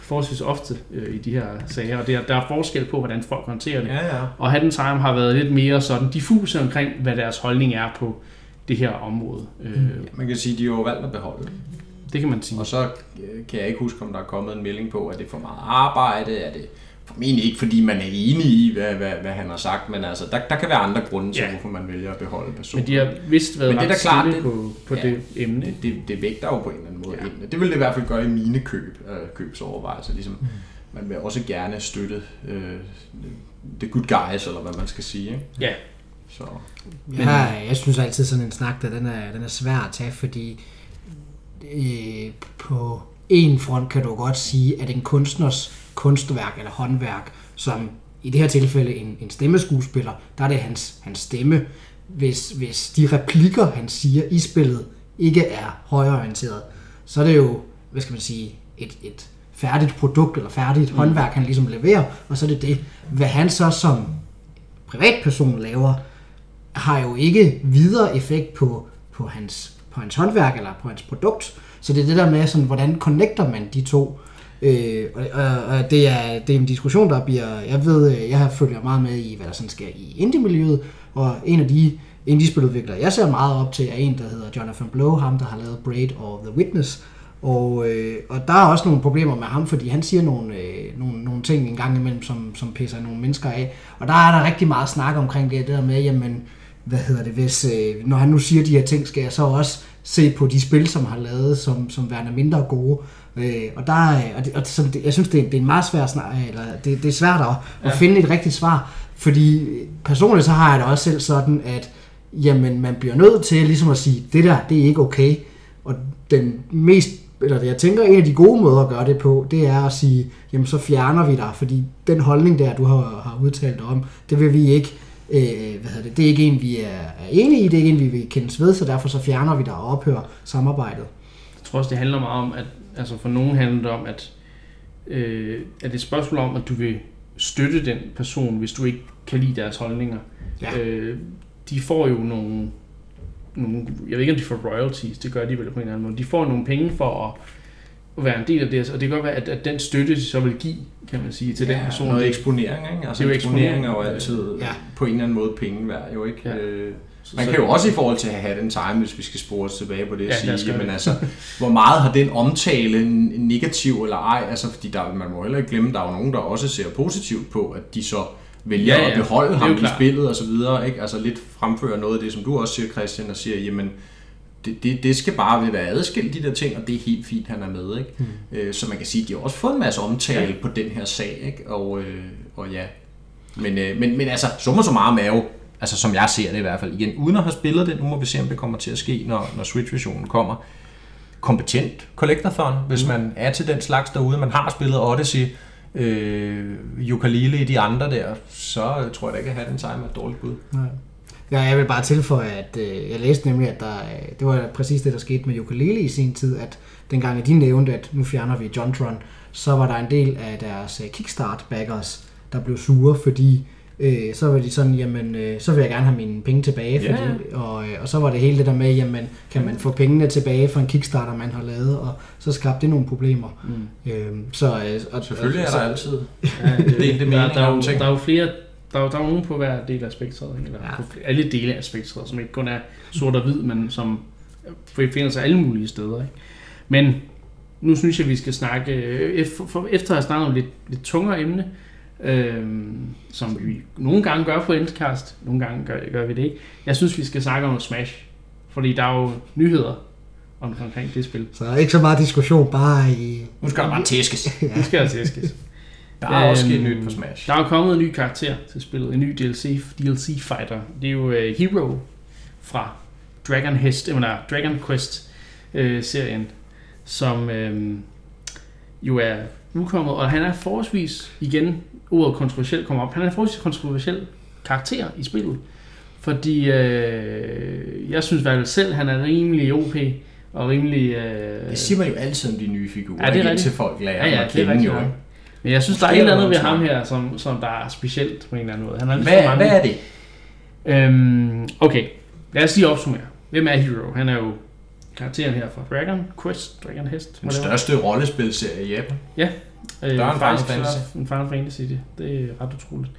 forholdsvis ofte øh, i de her sager, og det er, der er forskel på, hvordan folk håndterer det. Ja, ja. Og Hatten Time har været lidt mere sådan diffuse omkring, hvad deres holdning er på det her område. Øh, Man kan sige, at de har jo valgt at beholde. det kan man sige. Og så øh, kan jeg ikke huske, om der er kommet en melding på, at det er for meget arbejde, er det formentlig ikke, fordi man er enig i, hvad, hvad, hvad han har sagt, men altså, der, der kan være andre grunde til, Ja. hvorfor man vælger at beholde personen. Men de har vist været Men det er klart, det- på, på ja. det emne. det, det, det vægter jo på en eller anden måde Ja. ind. Det vil det i hvert fald gøre i mine køb, øh, købsovervejelser. Ligesom, man vil også gerne støtte øh, the good guys, eller hvad man skal sige. Ikke? Ja, Så, Ja, jeg synes altid sådan en snak, der den er, den er svær at tage, fordi øh, på en front kan du godt sige, at en kunstners kunstværk eller håndværk, som i det her tilfælde en, en stemmeskuespiller, der er det hans, hans stemme. Hvis, hvis de replikker, han siger i spillet, ikke er højreorienteret, så er det jo, hvad skal man sige, et, et færdigt produkt eller færdigt mm. håndværk, han ligesom leverer, og så er det det. Hvad han så som privatperson laver, har jo ikke videre effekt på, på, hans, på hans håndværk eller på hans produkt. Så det er det der med, sådan, hvordan connecter man de to. Øh, og, og, og det, er, det er en diskussion, der bliver... Jeg ved, øh, jeg har følger meget med i, hvad der sådan sker i indie-miljøet, og en af de indie-spiludviklere, jeg ser meget op til, er en, der hedder Jonathan Blow, ham der har lavet Braid og The Witness, og, øh, og der er også nogle problemer med ham, fordi han siger nogle, øh, nogle, nogle ting en gang imellem, som, som pisser nogle mennesker af. Og der er der rigtig meget snak omkring det, der med, jamen, hvad hedder det, hvis, øh, når han nu siger de her ting, skal jeg så også se på de spil, som har lavet, som, som værende mindre gode. Øh, og der, og, det, og så det, jeg synes, det er, det er en meget svær snak, eller det, det er svært at, ja. at finde et rigtigt svar, fordi personligt så har jeg det også selv sådan, at jamen, man bliver nødt til ligesom at sige, det der, det er ikke okay. Og den mest eller jeg tænker, en af de gode måder at gøre det på, det er at sige, jamen så fjerner vi dig, fordi den holdning der, du har, har udtalt om, det vil vi ikke, øh, hvad hedder det, det er ikke en, vi er, er enige i, det er ikke en, vi vil kendes ved, så derfor så fjerner vi dig og ophører samarbejdet. Jeg tror også, det handler meget om, at altså for nogen handler det om, at, øh, at det er et spørgsmål om, at du vil støtte den person, hvis du ikke kan lide deres holdninger. Ja. Øh, de får jo nogle nogle, jeg ved ikke om de får royalties, det gør de vel på en eller anden måde. De får nogle penge for at, at være en del af det, og det kan godt være, at, at den støtte, de så vil give, kan man sige, til ja, den person. noget eksponering, ikke? Altså det er jo eksponering er jo altid ja. på en eller anden måde penge værd, jo ikke? Ja. Øh, man kan jo også i forhold til at have den time, hvis vi skal spore os tilbage på det, ja, sige, men altså, hvor meget har den omtale negativ eller ej, altså fordi der, man må heller ikke glemme, der er jo nogen, der også ser positivt på, at de så vælger ja, ja. at beholde ham i spillet og så videre, ikke? Altså lidt fremføre noget af det, som du også siger, Christian, og siger, jamen, det, det, det skal bare være adskilt, de der ting, og det er helt fint, han er med. Ikke? Mm. Øh, så man kan sige, at de har også fået en masse omtale ja. på den her sag, ikke? Og, øh, og ja. Men, øh, men, men altså, summa summarum er jo, altså som jeg ser det i hvert fald, igen, uden at have spillet det, nu må vi se, om det kommer til at ske, når, når Switch-versionen kommer, kompetent collectathon, hvis mm. man er til den slags derude, man har spillet Odyssey, øh, ukulele i de andre der, så tror jeg da ikke, at have den time er et dårligt bud. Nej. Ja, jeg vil bare tilføje, at øh, jeg læste nemlig, at der, det var præcis det, der skete med ukulele i sin tid, at dengang at de nævnte, at nu fjerner vi Jontron, så var der en del af deres øh, Kickstart-backers, der blev sure, fordi øh, så var de sådan, jamen, øh, så vil jeg gerne have mine penge tilbage, fordi, yeah. og, øh, og så var det hele det der med, jamen, kan man få pengene tilbage fra en Kickstarter, man har lavet, og så skabte det nogle problemer. Mm. Øh, så, øh, og, Selvfølgelig er der så, altid [laughs] ja, det, det, det der, der, er jo, der er jo flere, der er, jo, der er jo nogen på hver del af spektret, eller ja. på alle dele af spektret, som ikke kun er sort og hvid, men som finder sig alle mulige steder. Ikke? Men nu synes jeg, vi skal snakke, øh, efter at have snakket om lidt, lidt tungere emne, øhm, som vi nogle gange gør på Endcast, nogle gange gør, gør vi det ikke. Jeg synes, vi skal snakke om Smash, fordi der er jo nyheder om, omkring det spil. Så der er ikke så meget diskussion, bare i... Nu skal der bare tæskes. ja. Nu skal der tæskes. Der er også sket nyt på Smash. Der er jo kommet en ny karakter til spillet, en ny DLC, DLC fighter. Det er jo uh, Hero fra Dragon, Hest, eller Dragon Quest uh, serien, som uh, jo er udkommet, og han er forholdsvis, igen, ordet kontroversiel kommer op, han er forholdsvis kontroversiel karakter i spillet. Fordi øh, jeg synes vel selv, han er rimelig OP, og rimelig... Øh... Det siger man jo altid om de nye figurer, ja, det er indtil folk lærer ja, ja, at kende jo. Men jeg synes, der er et eller andet ved ham her, som, som der er specielt på en eller anden måde. Han er hvad, mange... hvad er det? Øhm, okay, lad os lige opsummere. Hvem er Hero? Han er jo karakteren her fra Dragon Quest, Dragon Hest. Den største rollespilserie i Japan. Ja, Øh, der er en Final Fantasy. En Final Fantasy, det, det er ret utroligt.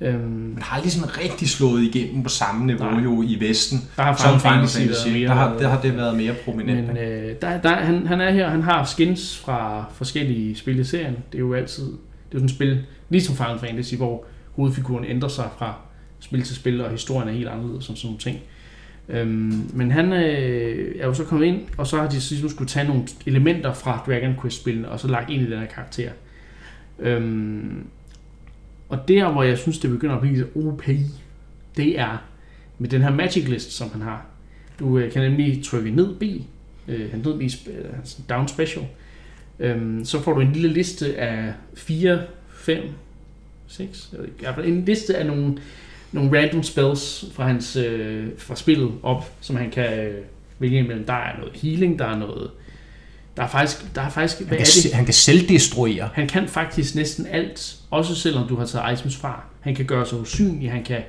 Øhm, Man har aldrig sådan rigtig slået igennem på samme niveau nej. jo i Vesten, der har Final Fantasy. Fantasy. Mere, der, har, der har det været mere prominent. Men øh, der, der, han, han er her, han har skins fra forskellige spil i serien. Det er jo altid, det er jo sådan et spil, ligesom Final Fantasy, hvor hovedfiguren ændrer sig fra spil til spil, og historien er helt anderledes, som sådan nogle ting. Øhm, men han øh, er jo så kommet ind, og så har de ligesom skulle tage nogle elementer fra Dragon Quest-spillene, og så lagt ind i den her karakter. Øhm, og der, hvor jeg synes, det begynder at blive OP, det er med den her Magic List, som han har. Du øh, kan nemlig trykke ned B, øh, ned B, øh, altså down special, øhm, så får du en lille liste af 4, 5, 6, en liste af nogle nogle random spells fra hans øh, fra spillet op, som han kan øh, vælge imellem. Der er noget healing, der er noget der er faktisk, der er faktisk Han hvad kan, er det? han kan selvdestruere. Han kan faktisk næsten alt, også selvom du har taget items fra. Han kan gøre sig usynlig, han kan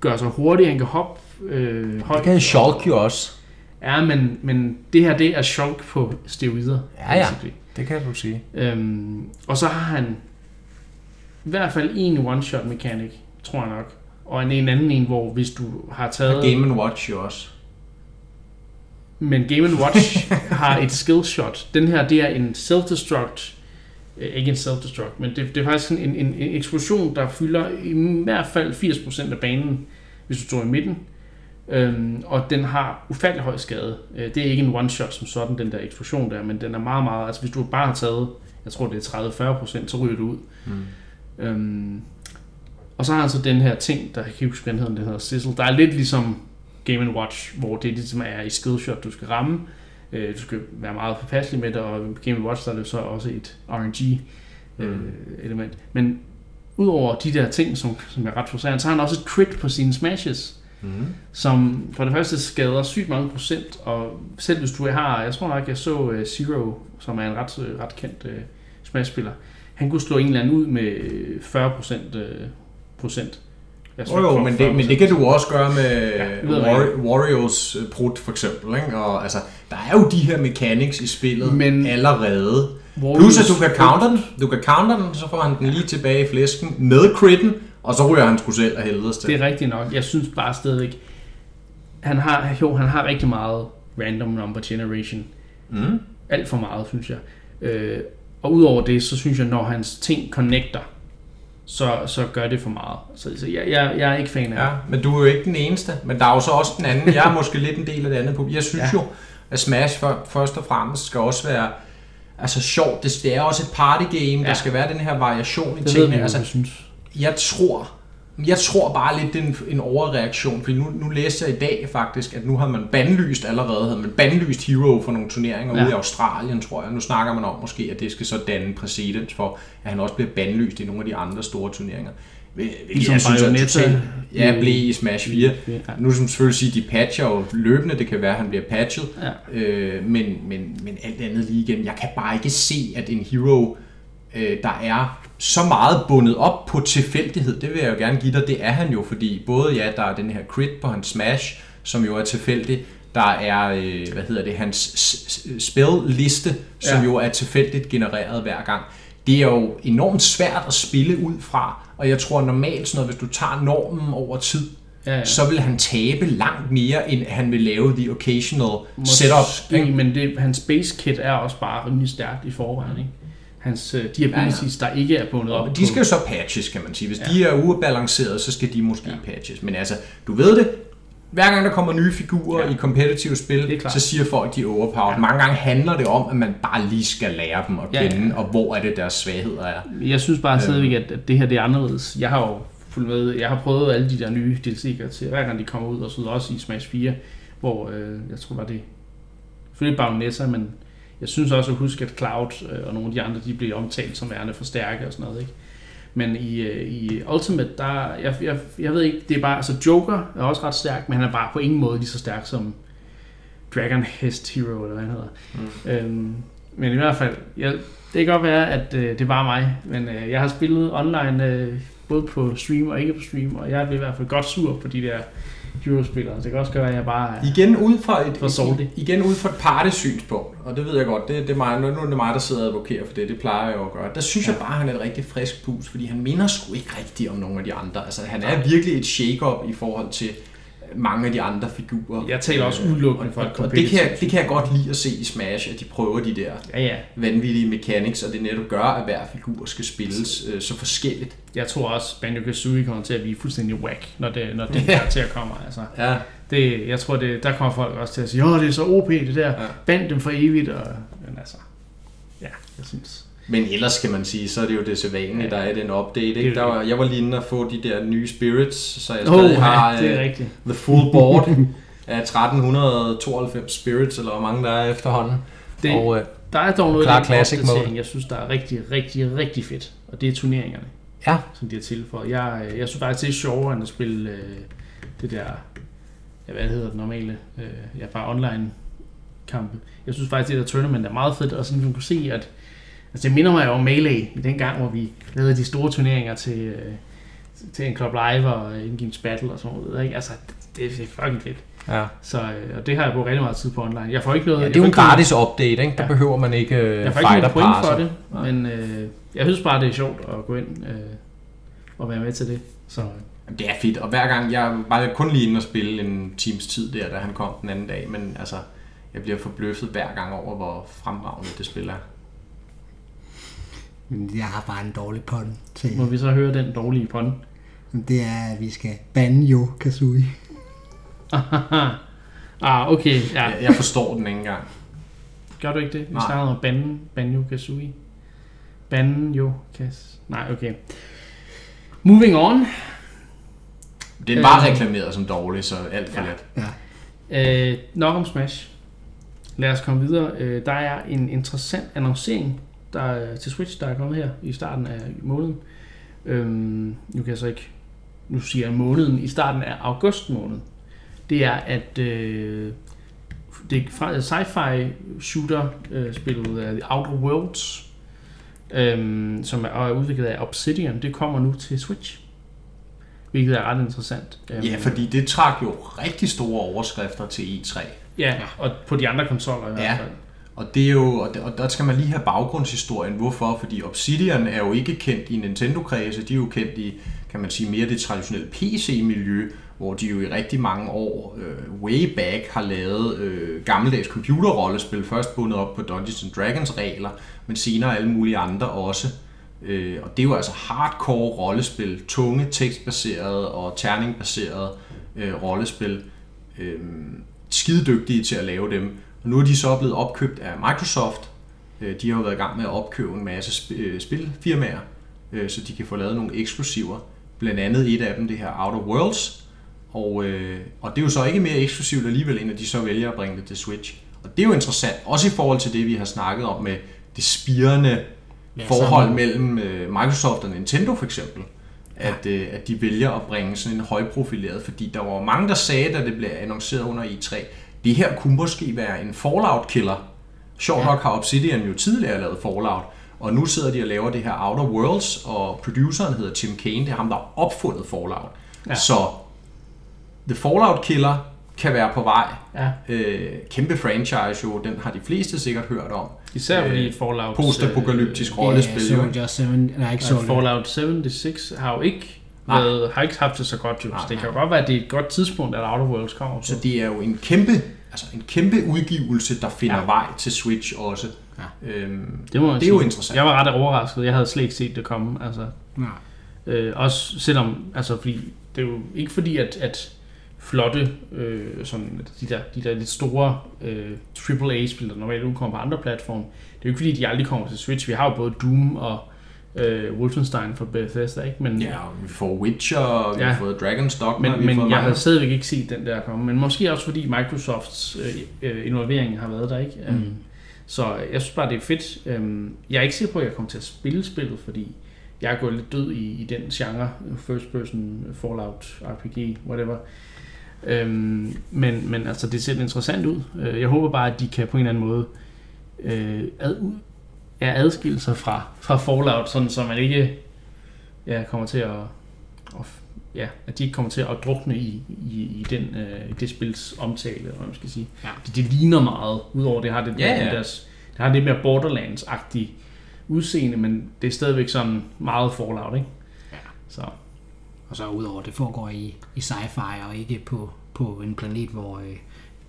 gøre sig hurtig, han kan hoppe øh, højt. Det kan Shulk jo også. Ja, men, men det her, det er Shulk på steroider. Ja, ja. basically. Det kan du sige. Øhm, og så har han i hvert fald en one-shot mechanic, tror jeg nok. Og en, en anden en, hvor hvis du har taget... Game Watch jo også. Men Game Watch [laughs] har et skill shot. Den her, det er en self-destruct. Øh, ikke en self-destruct, men det, det er faktisk en, en, en eksplosion, der fylder i hvert fald 80% af banen, hvis du står i midten. Øhm, og den har ufattelig høj skade. Øh, det er ikke en one-shot som sådan, den der eksplosion der, men den er meget, meget... Altså hvis du bare har taget, jeg tror det er 30-40%, så ryger du ud. Mm. Øhm, og så har han så den her ting, der jeg kan ikke huske, den hedder, den hedder Sizzle. Der er lidt ligesom Game Watch, hvor det ligesom er i skillshot, du skal ramme. Øh, du skal være meget påpasselig med det, og Game Watch der er det så også et RNG øh, Mm. element. Men udover de der ting, som, som er ret frustrerende, så har han også et crit på sine smashes, Mm. som for det første skader sygt mange procent, og selv hvis du har, jeg tror nok, jeg så uh, Zero, som er en ret, øh, ret kendt uh, Smash-spiller, han kunne slå en eller anden ud med øh, 40 procent. Uh, procent. Jo, jo, men det, men det kan du også gøre med Ja, War, Warriors øh, brud for eksempel. Ikke? Og, altså, der er jo de her mechanics i spillet Men- men, allerede. Warriors- Plus at du kan counter den, du kan counter den, så får han den lige tilbage i flæsken med critten, og så ryger han sgu selv af helvedes til. Det er rigtigt nok. Jeg synes bare stadigvæk, han har, jo, han har rigtig meget random number generation. Mm. Alt for meget, synes jeg. Øh, og udover det, så synes jeg, når hans ting connecter, så, så gør det for meget. Så, så jeg, jeg, jeg er ikke fan af Ja, men du er jo ikke den eneste, men der er jo så også den anden. Jeg er måske lidt en del af det andet publikum. Jeg synes Ja. jo, at Smash for, først og fremmest skal også være altså sjovt. Det, det er også et partygame. Ja. Der skal være den her variation i det. tingene. altså, altså, synes. jeg tror, jeg tror bare lidt, det er en, en overreaktion, fordi nu, nu læste jeg i dag faktisk, at nu har man bandlyst allerede, havde man bandlyst Hero for nogle turneringer ja. Ude i Australien, tror jeg. Nu snakker man om måske, at det skal så danne præcedens for, at han også bliver bandlyst i nogle af de andre store turneringer. Ligesom jeg synes Bayonetta totalt- Ja, blev i Smash 4. Ja. Nu skal man selvfølgelig sige, at de patcher jo løbende, det kan være, at han bliver patchet, Ja. øh, men, men, men alt andet lige igen, jeg kan bare ikke se, at en hero, øh, der er så meget bundet op på tilfældighed, det vil jeg jo gerne give dig, det er han jo, fordi både ja, der er den her crit på hans smash, som jo er tilfældig, der er, øh, hvad hedder det, hans s- s- spelliste, som Ja. jo er tilfældigt genereret hver gang. Det er jo enormt svært at spille ud fra, og jeg tror normalt, sådan noget, hvis du tager normen over tid, Ja, ja. så vil han tabe langt mere, end han vil lave the occasional setup. Måske, ikke? men det, hans base kit er også bare rimelig stærkt i forvejen. Ikke? Hans, uh, de abilities, der ikke er bundet op Og de skal jo så patches, kan man sige. Hvis Ja. ja. de er ubalancerede, så skal de måske ja. patches. Men altså, du ved det, hver gang der kommer nye figurer Ja. ja. i competitive Det spil, så siger folk, de er overpowered. Ja. Mange gange handler det om, at man bare lige skal lære dem at Ja, ja. kende, og hvor er det deres svagheder er. Jeg synes bare stadigvæk, at, det her det er anderledes. Jeg har jo fulgt med, jeg har prøvet alle de der nye DLC'er til, hver gang de kommer ud, og så også i Smash 4, hvor øh, jeg tror var det, selvfølgelig Baronessa, men jeg synes også at huske, at Cloud øh, og nogle af de andre, de blev omtalt som værende for stærke og sådan noget, ikke? Men i, øh, i Ultimate, der, jeg, jeg, jeg ved ikke, det er bare, altså Joker er også ret stærk, men han er bare på ingen måde lige så stærk som Dragon Hest Hero, eller hvad han hedder. Mm. Øhm, men i hvert fald, jeg, det kan godt være, at øh, det var mig, men øh, jeg har spillet online øh, både på stream og ikke på stream, og jeg blev i hvert fald godt sur på de der Hero-spillere. Det kan også gøre, at jeg bare er... Igen ud fra et, For salty. igen ud fra et partysynspunkt, og det ved jeg godt, det, det er mig, nu er det mig, der sidder og advokerer for det, det plejer jeg jo at gøre. Der synes ja. jeg bare, at han er et rigtig frisk pus, fordi han minder sgu ikke rigtigt om nogle af de andre. Altså, han er virkelig et shake-up i forhold til mange af de andre figurer. Jeg taler også udelukkende for et og, det, kan jeg, det kan jeg godt lide at se i Smash, at de prøver de der Ja, ja. vanvittige mechanics, og det netop gør, at hver figur skal spilles øh, så forskelligt. Jeg tror også, Banjo-Kazooie kommer til at blive fuldstændig whack, når det, når [laughs] det ja. til at komme. Altså, Ja. det, jeg tror, det, der kommer folk også til at sige, åh, det er så OP, det der. Ja. Band dem for evigt. Og, men altså, ja, jeg synes... Men ellers kan man sige, så er det jo det sædvanlige, Ja. der er den update. Ikke? Der var, jeg var lige inde og få de der nye spirits, så jeg stadig oh, har ja, det øh, rigtigt. the full board [laughs] af 1392 spirits, eller hvor mange der er efterhånden. Det, og øh, der er dog noget i den mode. jeg synes, der er rigtig, rigtig, rigtig fedt. Og det er turneringerne, ja, som de har tilføjet. Jeg, øh, jeg synes faktisk, det er sjovere, end at spille øh, det der, ja, hvad hedder det normale, øh, ja, bare online kampe. Jeg synes faktisk, det der tournament er meget fedt, og sådan man kunne se, at altså det minder mig jo om Melee, i den gang, hvor vi lavede de store turneringer til, øh, til en Club Live og Ingames Battle og sådan noget. Ikke? Altså, det, det er fucking fedt. Ja. Så, øh, og det har jeg brugt rigtig meget tid på online. Jeg får ikke noget... ja det er jo en ikke noget- gratis update, ikke? Der Ja. behøver man ikke øh, Jeg får ikke nogen point for det, Nej. men øh, jeg synes bare, det er sjovt at gå ind øh, og være med til det. Så Jamen, Det er fedt, og hver gang, jeg var kun lige inde og spille en times tid der, da han kom den anden dag, men altså, jeg bliver forbløffet hver gang over, hvor fremragende det spil er. Men Jeg har bare en dårlig pun til. må vi så høre den dårlige pun. Det er, at vi skal bande Jo Kazooie. [laughs] ah, okay. Ja. Jeg, jeg forstår den ikke engang. Gør du ikke det? Vi Nej. snakkede om Banjo, Banjo Kazooie. Banjo Kaz... Nej, okay. Moving on. Den var Øh. reklameret som dårlig, så alt for Ja. let. Ja. Øh, nok om Smash. Lad os komme videre. Øh, der er en interessant annoncering der er, til Switch, der er kommet her i starten af måneden. Øhm, nu kan jeg så ikke... Nu siger jeg måneden. I starten af august måned. Det er, at øh, det er fra sci-fi shooter øh, spillet uh, The Outer Worlds, øhm, som er, er udviklet af Obsidian. Det kommer nu til Switch. Hvilket er ret interessant. Øhm, Ja, fordi det trak jo rigtig store overskrifter til E3. Ja, og på de andre konsoller i hvert Ja. Og det er jo, og der, og der skal man lige have baggrundshistorien. Hvorfor? Fordi Obsidian er jo ikke kendt i Nintendo-kredse, de er jo kendt i, kan man sige, mere det traditionelle PC-miljø, hvor de jo i rigtig mange år, øh, way back, har lavet øh, gammeldags computerrollespil, først bundet op på Dungeons and Dragons regler, men senere alle mulige andre også. Øh, og det er jo altså hardcore rollespil, tunge tekstbaserede og terningbaserede øh, rollespil. Øh, skide dygtige til at lave dem. Og nu er de så blevet opkøbt af Microsoft. Øh, De har jo været i gang med at opkøbe en masse øh, spilfirmaer, øh, så de kan få lavet nogle eksklusiver. Blandt andet et af dem, det her Outer Worlds. Og, øh, og det er jo så ikke mere eksklusivt alligevel, end at de så vælger at bringe det til Switch. Og det er jo interessant, også i forhold til det, vi har snakket om med det spirende Ja, forhold mellem øh, Microsoft og Nintendo for eksempel. At, øh, at de vælger at bringe sådan en højprofileret, fordi der var mange, der sagde, da det blev annonceret under E3, det her kunne måske være en Fallout-killer. Sjovt Ja. nok har Obsidian jo tidligere lavet Fallout, og nu sidder de og laver det her Outer Worlds, og produceren hedder Tim Kane, det er ham, der har opfundet Fallout. Ja. Ja. Så The Fallout Killer kan være på vej. Ja, Øh, kæmpe franchise jo, den har de fleste sikkert hørt om. især fordi Øh, Fallout... Postapokalyptisk øh, rollespil. jo, ikke? Soldier 7, nej ikke Soldier. Fallout 76 har jo ikke Nej. været, har ikke haft det så godt, jo. Så det kan jo godt være, at det er et godt tidspunkt, at Outer Worlds kommer. Så det er jo en kæmpe, altså en kæmpe udgivelse, der finder Ja. vej til Switch også. Ja. Øhm, det, må man det er jo interessant. Jeg var ret overrasket. Jeg havde slet ikke set det komme. Altså, Nej. øh, også selvom, altså fordi, det er jo ikke fordi, at, at flotte, øh, sådan, de, der, de der lidt store øh, AAA-spil, der normalt udkommer på andre platforme, det er jo ikke fordi, de aldrig kommer til Switch. Vi har jo både Doom og øh, Wolfenstein fra Bethesda, ikke? Men, Ja, og vi får Witcher, og vi Ja. har fået Dragon's Dogma, Men, vi har fået men jeg mange- havde stadigvæk ikke set den der komme. Men måske også fordi Microsofts øh, øh, involvering har været der, ikke? Mm. Um, så jeg synes bare, det er fedt. Um, jeg er ikke sikker på, at jeg kommer til at spille spillet, fordi jeg er gået lidt død i, i den genre. First person, Fallout, RPG, whatever. Um, men, men altså, det ser interessant ud. Uh, jeg håber bare, at de kan på en eller anden måde uh, ad, ja, adskille sig fra, fra Fallout, sådan så man ikke ja, kommer til at, at ja, at de ikke kommer til at drukne i, i, i den, øh, i det spils omtale, eller hvad man skal sige. Ja. Det, det ligner meget, udover det har det, Ja, ja. Deres, det har lidt mere Borderlands-agtigt udseende, men det er stadigvæk sådan meget Fallout, ikke? Ja. Så Og så udover det foregår i, i sci-fi og ikke på, på en planet, hvor øh,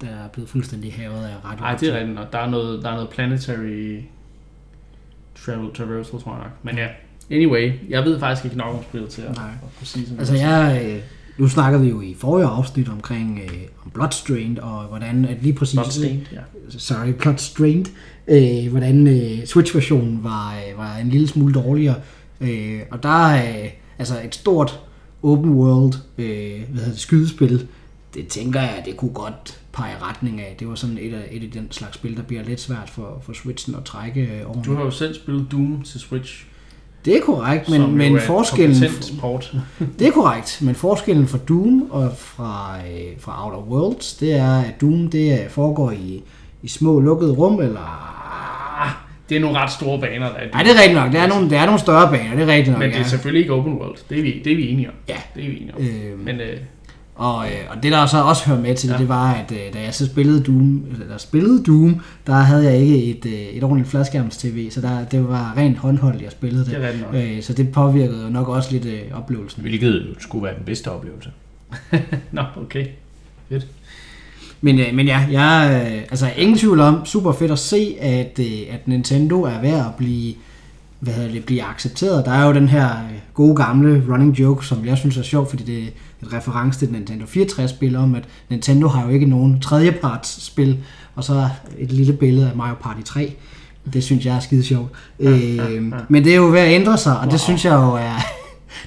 der er blevet fuldstændig havet af ret. ej, det er rigtigt. Der er noget, der er noget planetary travel, traversal, tror jeg nok. Men ja, anyway, jeg ved faktisk ikke nok om spillet til at, Nej. sådan Altså jeg, øh, nu snakkede vi jo i forrige afsnit omkring øh, om Bloodstrained, og hvordan at lige præcis... Bloodstained, ja. sorry, Bloodstrained, øh, hvordan øh, Switch-versionen var, øh, var en lille smule dårligere. Øh, og der er øh, altså et stort open world øh, hvad hedder det, skydespil, det tænker jeg, det kunne godt pege i retning af. Det var sådan et af, et af den slags spil, der bliver lidt svært for, for Switchen at trække øh, Du ordentligt. har jo selv spillet Doom til Switch. Det er korrekt, men, som men forskellen... port. [laughs] Det er korrekt, men forskellen fra Doom og fra, øh, fra Outer Worlds, det er, at Doom det er- foregår i, i små lukkede rum, eller... Det er nogle ret store baner, der er Nej, det er rigtigt nok. Det er nogle, det er nogle større baner, det er rigtigt nok. Men det er ja. selvfølgelig ikke open world. Det er vi, det er vi enige om. Ja. Det er vi enige om. Øhm. Men øh, Og, øh, og det der så også hører med til det, Ja. det var, at øh, da jeg så spillede Doom, eller spillede Doom, der havde jeg ikke et, øh, et ordentligt fladskærms-tv, så der, det var rent håndholdt, jeg spillede det. Det øh, så det påvirkede nok også lidt øh, oplevelsen. Hvilket skulle være den bedste oplevelse. [laughs] nå, okay. Fedt. Men, øh, men ja, jeg, øh, altså ingen tvivl om, super fedt at se, at, øh, at Nintendo er ved at blive, hvad hedder det, blive accepteret. Der er jo den her øh, gode gamle running joke, som jeg synes er sjov, fordi det et reference til Nintendo 64-spil om, at Nintendo har jo ikke nogen tredjepartsspil, og så et lille billede af Mario Party 3. Det synes jeg er skide sjovt. Øh, [laughs] men det er jo ved at ændre sig, og det synes jeg jo er... [laughs]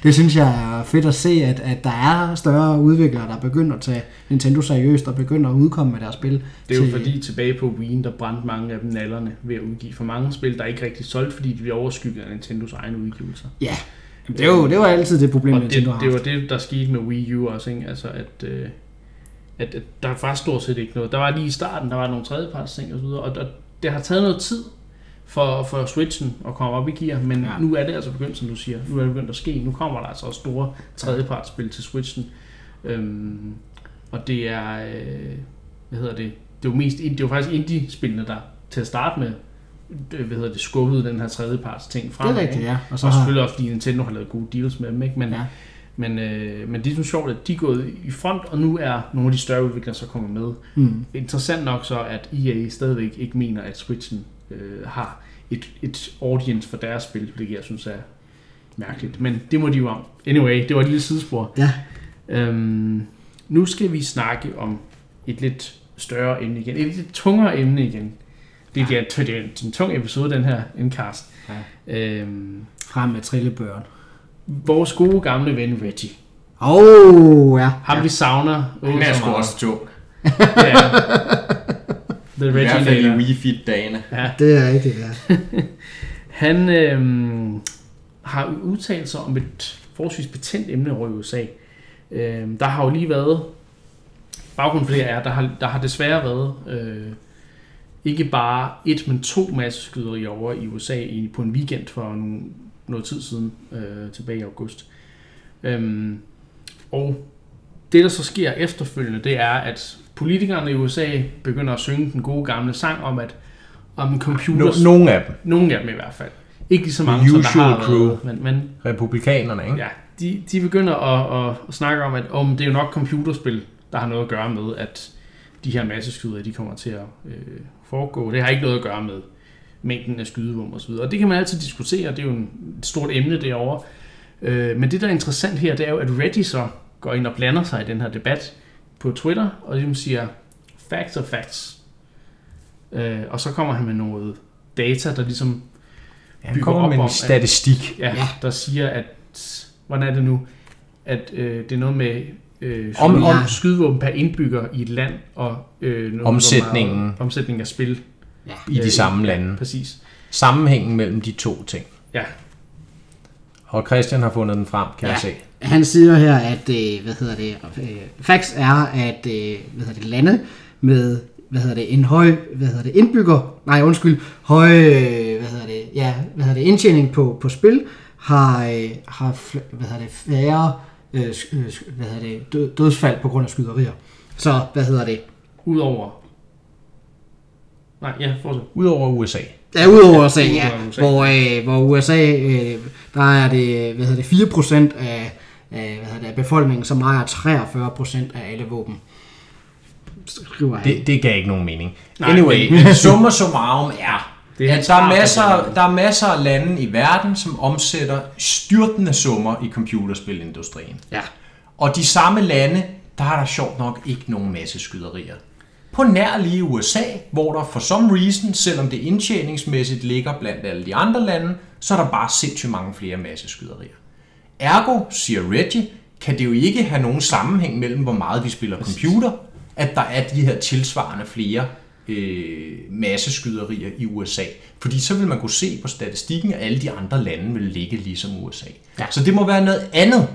Det synes jeg er fedt at se, at, at der er større udviklere, der begynder at tage Nintendo seriøst og begynder at udkomme med deres spil. Det er jo til- fordi tilbage på Wii, der brændte mange af dem nallerne ved at udgive for mange spil, der ikke rigtig solgt, fordi de blev overskygget af Nintendos egne udgivelser. Ja, Jamen, det, er jo, det var altid det problem, Og det, Nintendo har det var det, der skete med Wii U også, ikke? Altså, at, øh, at, at der var stort set ikke noget. Der var lige i starten, der var nogle tredjeparts ting og så videre, og der, det har taget noget tid for, for Switchen at komme op i gear, men ja. nu er det altså begyndt, som du siger, nu er det begyndt at ske. Nu kommer der altså også store tredjepartsspil til Switchen. Øhm, og det er, øh, hvad hedder det, det er jo mest, det er jo faktisk indie-spillene, der til at starte med, øh, hvad hedder det, skubbede den her tredjeparts ting Det frem. er rigtigt, ja. Og så Og har, selvfølgelig også fordi Nintendo har lavet gode deals med dem, ikke? Men, Ja. men, øh, men det er så sjovt, at de er gået i front, og nu er nogle af de større udviklere så kommet med. mm, Interessant nok så, at EA stadigvæk ikke mener, at Switchen øh, har et, et audience for deres spil, hvilket jeg synes er mærkeligt. Men det må de jo om. Anyway, det var et lille sidespor. ja. Øhm, nu skal vi snakke om et lidt større emne igen. Et lidt tungere emne igen. Det er, ja. det er en tung episode, den her indkast. Ja. Øhm, frem med trillebøren. vores gode gamle ven Reggie. Åh, oh, ja. Ham ja. vi savner. Den åh, er så sgu også tung. Ja. The I hvert fald i Reggie Wii Fit dagene. Ja. Det er rigtigt, ja. [laughs] Han øhm, har udtalt sig om et forholdsvis betændt emne over i USA. Øhm, der har jo lige været, baggrunden for det er, der har, der har desværre været øh, ikke bare et, men to masseskyderier over i USA i, på en weekend for nogle, noget tid siden, øh, tilbage i august. Øhm, og det, der så sker efterfølgende, det er, at politikerne i USA begynder at synge den gode gamle sang om, at om computer... No, nogle af dem. Nogle af dem i hvert fald. Ikke lige så mange, The som der har crew. været. Men, men Republikanerne, ikke? ja, de, de begynder at, at, at snakke om, at om det er jo nok computerspil, der har noget at gøre med, at de her masseskyder, de kommer til at øh, foregå. Det har ikke noget at gøre med mængden af skydevåben osv. Og det kan man altid diskutere, det er jo en, et stort emne derovre. Øh, men det, der er interessant her, det er jo, at Reddit så går ind og blander sig i den her debat på Twitter, og ligesom siger, facts are facts. Øh, og så kommer han med noget data, der ligesom Han bygger kommer op med om, en at- statistik. ja, Ja. ja. der siger, at hvordan er det nu, at øh, det er noget med øh, Om- om, skydevåben per indbygger i et land, og øh, noget, Omsætningen. meget- omsætning af spil. i de Øh, samme ja, lande. Præcis. Sammenhængen mellem de to ting. Ja. Og Christian har fundet den frem, kan Ja. jeg se. Han siger her, at øh, hvad hedder det, øh, facts er, at øh, hvad hedder det, lande med hvad hedder det, en høj hvad hedder det, indbygger, nej undskyld, høj øh, hvad hedder det, ja, hvad hedder det, indtjening på, på spil, har, øh, har hvad hedder det, færre øh, øh, hvad hedder det, død, dødsfald på grund af skyderier. Så hvad hedder det, Udover... Nej, ja, fortsæt. Udover USA. Ja, udover USA, ja. Udover USA. Hvor, øh, hvor USA, øh, der er det, hvad hedder det, 4% af, af, hvad hedder det, af befolkningen, som ejer 43% af alle våben. Skriver han. Det, det gav ikke nogen mening. Nej, anyway, summa summarum er, Det er at der er, masser, der er masser af lande i verden, som omsætter styrtende summer i computerspilindustrien. Ja. Og de samme lande, der er der sjovt nok ikke nogen masse skyderier. På nær lige USA, hvor der for some reason, selvom det indtjeningsmæssigt ligger blandt alle de andre lande, så er der bare sindssygt mange flere masseskyderier. Ergo, siger Reggie, kan det jo ikke have nogen sammenhæng mellem, hvor meget vi spiller computer, at der er de her tilsvarende flere øh, masseskyderier i USA. Fordi så vil man kunne se på statistikken, at alle de andre lande vil ligge ligesom USA. Ja. Så det må være noget andet,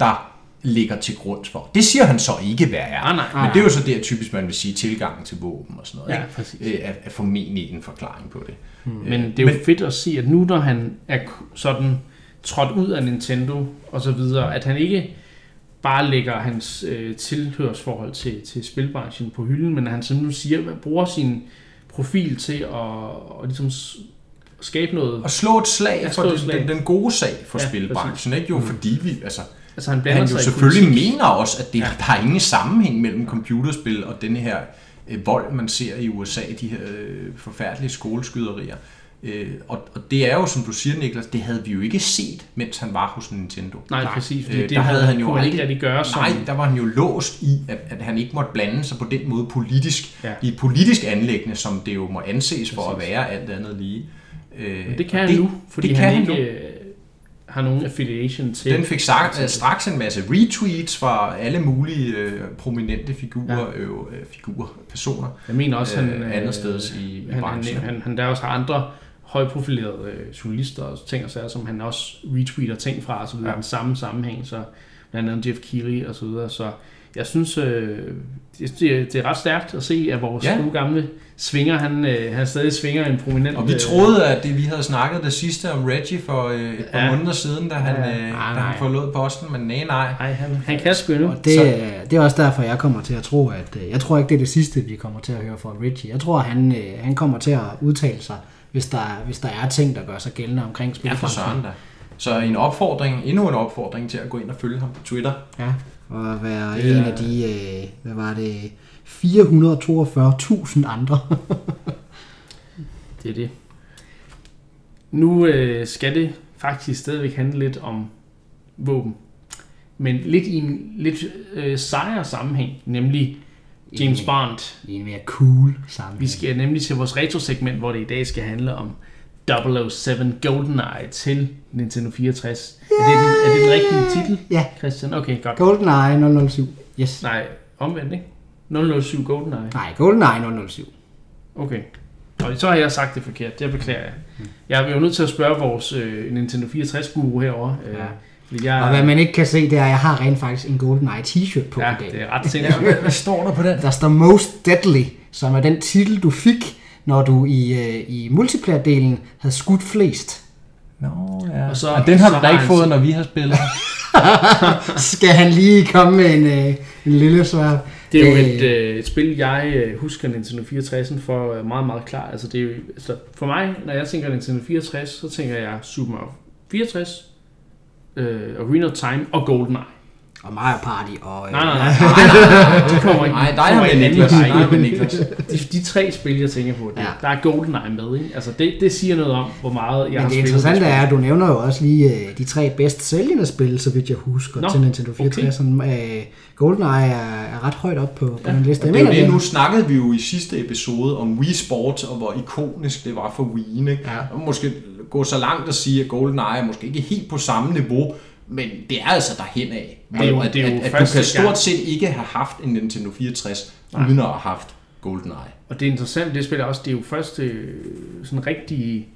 der ligger til grund for. Det siger han så ikke, hvad er. Ah, nej. Men det er jo så der typisk, man vil sige, tilgangen til våben og sådan noget. Ja, ikke? præcis. Øh, Er, er formentlig en forklaring på det. Men det er jo men, fedt at se, at nu når han er sådan trådt ud af Nintendo og så videre, at han ikke bare lægger hans øh, tilhørsforhold til, til spilbranchen på hylden, men han nu siger, at bruger sin profil til at, og ligesom skabe noget. Og slå et slag Ja, for den, slag. den, den gode sag for Ja, spilbranchen. Ikke? Jo, fordi vi, altså, Altså han han jo selvfølgelig politik. mener også, at det, ja. der er ingen sammenhæng mellem computerspil og denne her øh, vold, man ser i USA, de her øh, forfærdelige skoleskyderier. Øh, og, og det er jo, som du siger, Niklas, det havde vi jo ikke set, mens han var hos Nintendo. Nej, præcis, fordi Øh, det der havde han han jo kunne ikke aldrig- rigtig gøre som... Nej, der var han jo låst i, at, at han ikke måtte blande sig på den måde politisk, Ja. i et politisk anlæggende, som det jo må anses for at Præcis. være alt andet lige. Øh, Men det kan han nu, fordi det han kan ikke han øh, har nogen affiliation til... Den fik sagt, straks en masse retweets fra alle mulige øh, prominente figurer, Ja. øh, øh, figurer, personer. Jeg mener også, han... øh, andet steds i- i han, han, branchen. han, han, der også har andre højprofilerede øh, journalister og ting og sager, som han også retweeter ting fra, og så videre, ja. Den samme sammenhæng, så blandt andet Jeff Keighley og så videre, så jeg synes, øh, det, det, det er ret stærkt at se, at vores ja. Gode gamle svinger, han, øh, han stadig svinger en prominent... Og vi øh, troede, at det, vi havde snakket det sidste om Reggie for øh, et par Ja. måneder siden, da han, Ja. øh, da han forlod posten, men nej, nej. Nej, han, han kan sgu endnu. Og det, Så- er- det er også derfor, jeg kommer til at tro, at øh, jeg tror ikke, det er det sidste, vi kommer til at høre fra Richie. Jeg tror, han, øh, han kommer til at udtale sig, hvis der, hvis der er ting, der gør sig gældende omkring Ja, for spilbranchen. søren da. Så en opfordring, endnu en opfordring til at gå ind og følge ham på Twitter. Ja, og være Det en er- af de, øh, hvad var det, 442.000 andre. [laughs] Det er det. Nu øh, skal det faktisk stadigvæk handle lidt om våben. Men lidt i en lidt øh, sejere sammenhæng, nemlig James I- Bond. I en mere cool sammenhæng. Vi skal nemlig til vores retro-segment, hvor det i dag skal handle om 007 GoldenEye til Nintendo 64. Er, det den, er det den rigtige titel, Ja, Christian? Okay, godt. GoldenEye 007. Yes. Nej, omvendt, ikke? 007 GoldenEye. Nej, GoldenEye 007. Okay. Og så har jeg sagt det forkert. Det beklager jeg. Jeg er jo nødt til at spørge vores øh, Nintendo 64-guru herovre. Øh, Ja. Fordi jeg, Og hvad man ikke kan se, det er, at jeg har rent faktisk en GoldenEye t-shirt på ja, i dag. det er ret sindssygt. Hvad står der på den? Der står Most Deadly, som er den titel, du fik, når du i, øh, i multiplayer-delen havde skudt flest. Nå, ja. Og så- og den har du da ikke han fået, når vi har spillet. [laughs] Skal han lige komme med en, øh, en lille svar? Det er jo Øh, et, øh, et spil, jeg øh, husker Nintendo 64 for meget, meget klart. Altså, det er jo, altså, for mig, når jeg tænker Nintendo 64, så tænker jeg Super Mario 64, øh, Arena Time og GoldenEye. Og Mario Party og... Øh, Nej, nej, [laughs] nej. nej, nej, nej. De kommer ikke. Nej, dig har i med en anden Niklas. har med Niklas. De, de tre spil, jeg tænker på, det, Ja. der er GoldenEye med. Ikke? Altså, det, det siger noget om, hvor meget jeg har Men det spillet. interessante er, at du nævner jo også lige øh, de tre bedst sælgende spil, så vidt jeg husker, Nå, til Nintendo 64. Okay. Øh, GoldenEye er, er ret højt op på, på Ja, den liste. Og Jeg det er jo mener, det, nu snakkede vi jo i sidste episode om Wii Sports, og hvor ikonisk det var for Wii. Ikke? Ja. Og måske gå så langt at sige, at GoldenEye er måske ikke helt på samme niveau, men det er altså derhen af. Det er jo- at, det er jo at, at du kan stort set ikke have haft en Nintendo 64, Nej. uden at have haft GoldenEye. Og det er interessant, det spil er også, det er jo første sådan rigtig, i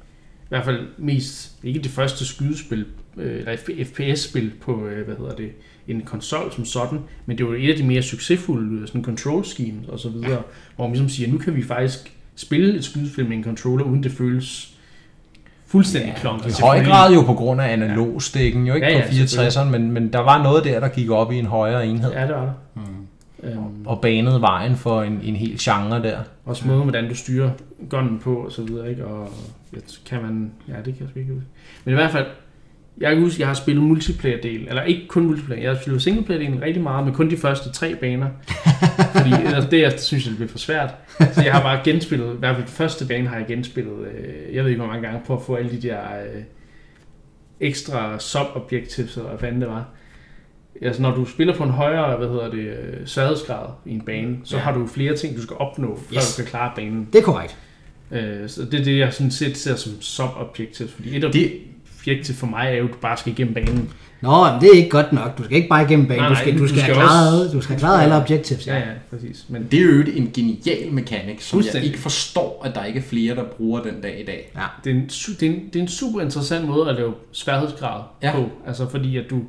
hvert fald mest, ikke det første skydespil, øh, eller FPS-spil på, øh, hvad hedder det, en konsol som sådan, men det var et af de mere succesfulde sådan control schemes og så videre, ja. hvor man ligesom siger, nu kan vi faktisk spille et skydespil med en controller, uden det føles fuldstændig ja, klonket. I høj grad jo på grund af analogstikken, jo ikke Ja, ja, på 64'eren, men, men der var noget der, der gik op i en højere enhed, Ja, det var der. Mm. Øhm, og banede vejen for en, en hel genre der. Også måden, hvordan du styrer gunnen på og så videre, ikke? Og ja, kan man... Ja, det kan jeg sgu ikke huske. Men i hvert fald, jeg kan huske, jeg har spillet multiplayer-del, eller ikke kun multiplayer, jeg har spillet singleplayer-delen rigtig meget, men kun de første tre baner. [laughs] fordi ellers det, jeg synes, det bliver for svært. Så jeg har bare genspillet, i hvert fald første bane har jeg genspillet, øh, jeg ved ikke hvor mange gange, på at få alle de der øh, ekstra sub-objectives, eller hvad fanden det var. Altså når du spiller på en højere, hvad hedder det, øh, sværhedsgrad i en bane, så Ja. har du flere ting, du skal opnå, før Yes. du kan klare banen. Det er korrekt. Øh, så det er det, jeg sådan set ser som sub-objectives, fordi et Det- objektiv for mig er jo, at du bare skal igennem banen. Nå, men det er ikke godt nok. Du skal ikke bare igennem banen. Nej, Du nej, skal, du du skal, skal have klaret, også- du skal have klaret alle objectives. Ja, ja, præcis. Men Det er jo en genial mekanik, som jeg ikke forstår, at der ikke er flere, der bruger den dag i dag. ja. det er, en, det, er en, det er en super interessant måde at lave sværhedsgrad Ja. på. Altså fordi at du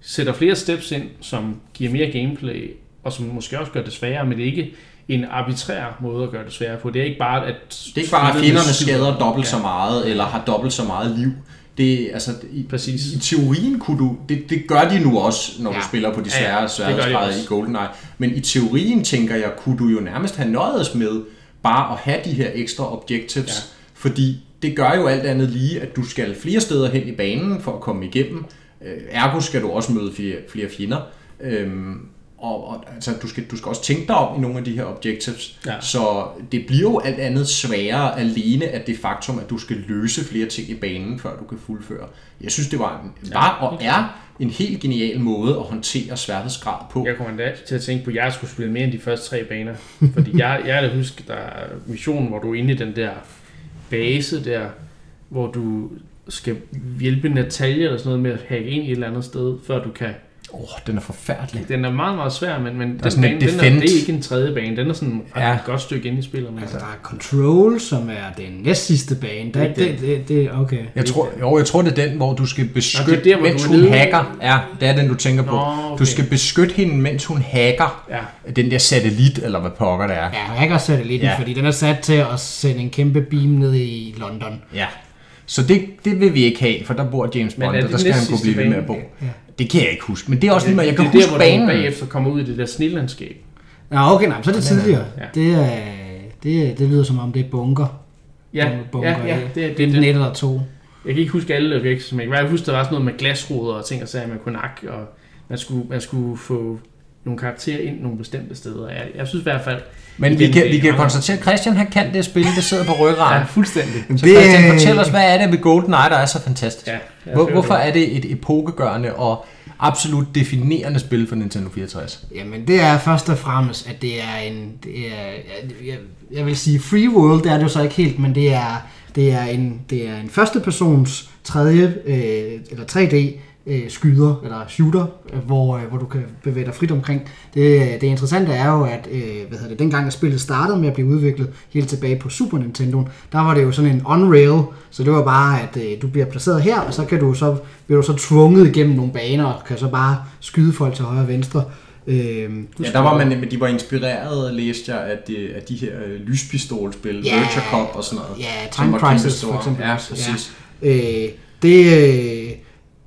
sætter flere steps ind, som giver mere gameplay, og som måske også gør det sværere, men det er ikke en arbitrær måde at gøre det sværere på. Det er ikke bare, at... Det er ikke bare, at fjenderne skader dobbelt Ja. så meget, eller har dobbelt så meget liv. Det, altså, i, Præcis. I teorien kunne du... Det, det gør de nu også, når ja. Ja. du spiller på de Ja, ja, svære de sværhedsgrader også. i GoldenEye. Men i teorien, tænker jeg, kunne du jo nærmest have nøjedes med bare at have de her ekstra objectives. Ja. Fordi det gør jo alt andet lige, at du skal flere steder hen i banen for at komme igennem. Øh, Ergo skal du også møde flere, flere fjender. Øhm, og, og altså, du, skal, du skal også tænke dig om i nogle af de her objectives. Ja. Så det bliver jo alt andet sværere alene af det faktum, at du skal løse flere ting i banen, før du kan fuldføre. Jeg synes, det var, en, var og er en helt genial måde at håndtere sværhedsgrad på. Jeg kommer endda til at tænke på, at jeg skulle spille mere end de første tre baner. [laughs] Fordi jeg, jeg kan huske, der er missionen, hvor du er inde i den der base der, hvor du skal hjælpe Natalia eller sådan noget med at hacke ind i et eller andet sted, før du kan... Åh, oh, den er forfærdelig. Den er meget, meget svær, men, men den sådan bane, et den er, det er ikke en tredje bane. Den er sådan et Ja. ja. godt stykke inde i spillet. Men Altså, altså, der er Control, som er den næst sidste bane. Der, Ikke det, det, det, okay. Jeg tror, jo, jeg tror, det er den, hvor du skal beskytte, Nå, det er der, hvor mens du er hun nede. hacker. Ja, det er den, du tænker på. Nå, okay. Du skal beskytte hende, mens hun hacker ja. den der satellit, eller hvad pokker det er. Ja, hacker-satellitten, Ja. ja. fordi den er sat til at sende en kæmpe beam ned i London. Ja. Så det, det vil vi ikke have, for der bor James Bond, og det der skal han kunne blive ved med at bo. Ja. Det kan jeg ikke huske, men det er også lige meget. Jeg kan det er huske der, hvor banen. bagefter kommer ud i det der snillandskab. Nå, okay, nej, så er det tidligere. Ja. Det, er, det, det lyder som om, det er bunker. Ja, bunker, ja, ja, det, er- det, det, er det, den et eller to. Jeg kan ikke huske alle objekter, men jeg kan huske, der var sådan noget med glasruder og ting og sager, man kunne nakke, og man skulle, man skulle få nogle karakterer ind nogle bestemte steder. Jeg, jeg synes i hvert fald... Men vi kan, vi kan konstatere, at Christian han kan det spil, det sidder på ryggraden. [laughs] Ja, fuldstændig. Så Det- Christian, fortæl os, hvad er det ved GoldenEye, der er så fantastisk? Ja, Hvor, hvorfor det. er det et epokegørende og absolut definerende spil for Nintendo 64? Jamen, det er først og fremmest, at det er en... Det er, jeg, jeg vil sige free world, det er det jo så ikke helt, men det er, det er en, det er en første persons tredje, øh, eller 3D øh, skyder, eller shooter, øh, hvor, øh, hvor du kan bevæge dig frit omkring. Det, det interessante er jo, at øh, hvad hedder det, dengang at spillet startede med at blive udviklet helt tilbage på Super Nintendo, der var det jo sådan en on-rail, så det var bare, at øh, du bliver placeret her, og så kan du så, bliver du så tvunget igennem nogle baner, og kan så bare skyde folk til højre og venstre. Øh, Ja, der var man, men de var inspireret, læste jeg, af de, af de her øh, lyspistolspil, Ja. Virtua Cop og sådan noget. Ja, Time Crisis for eksempel. Ja, præcis. Øh, det,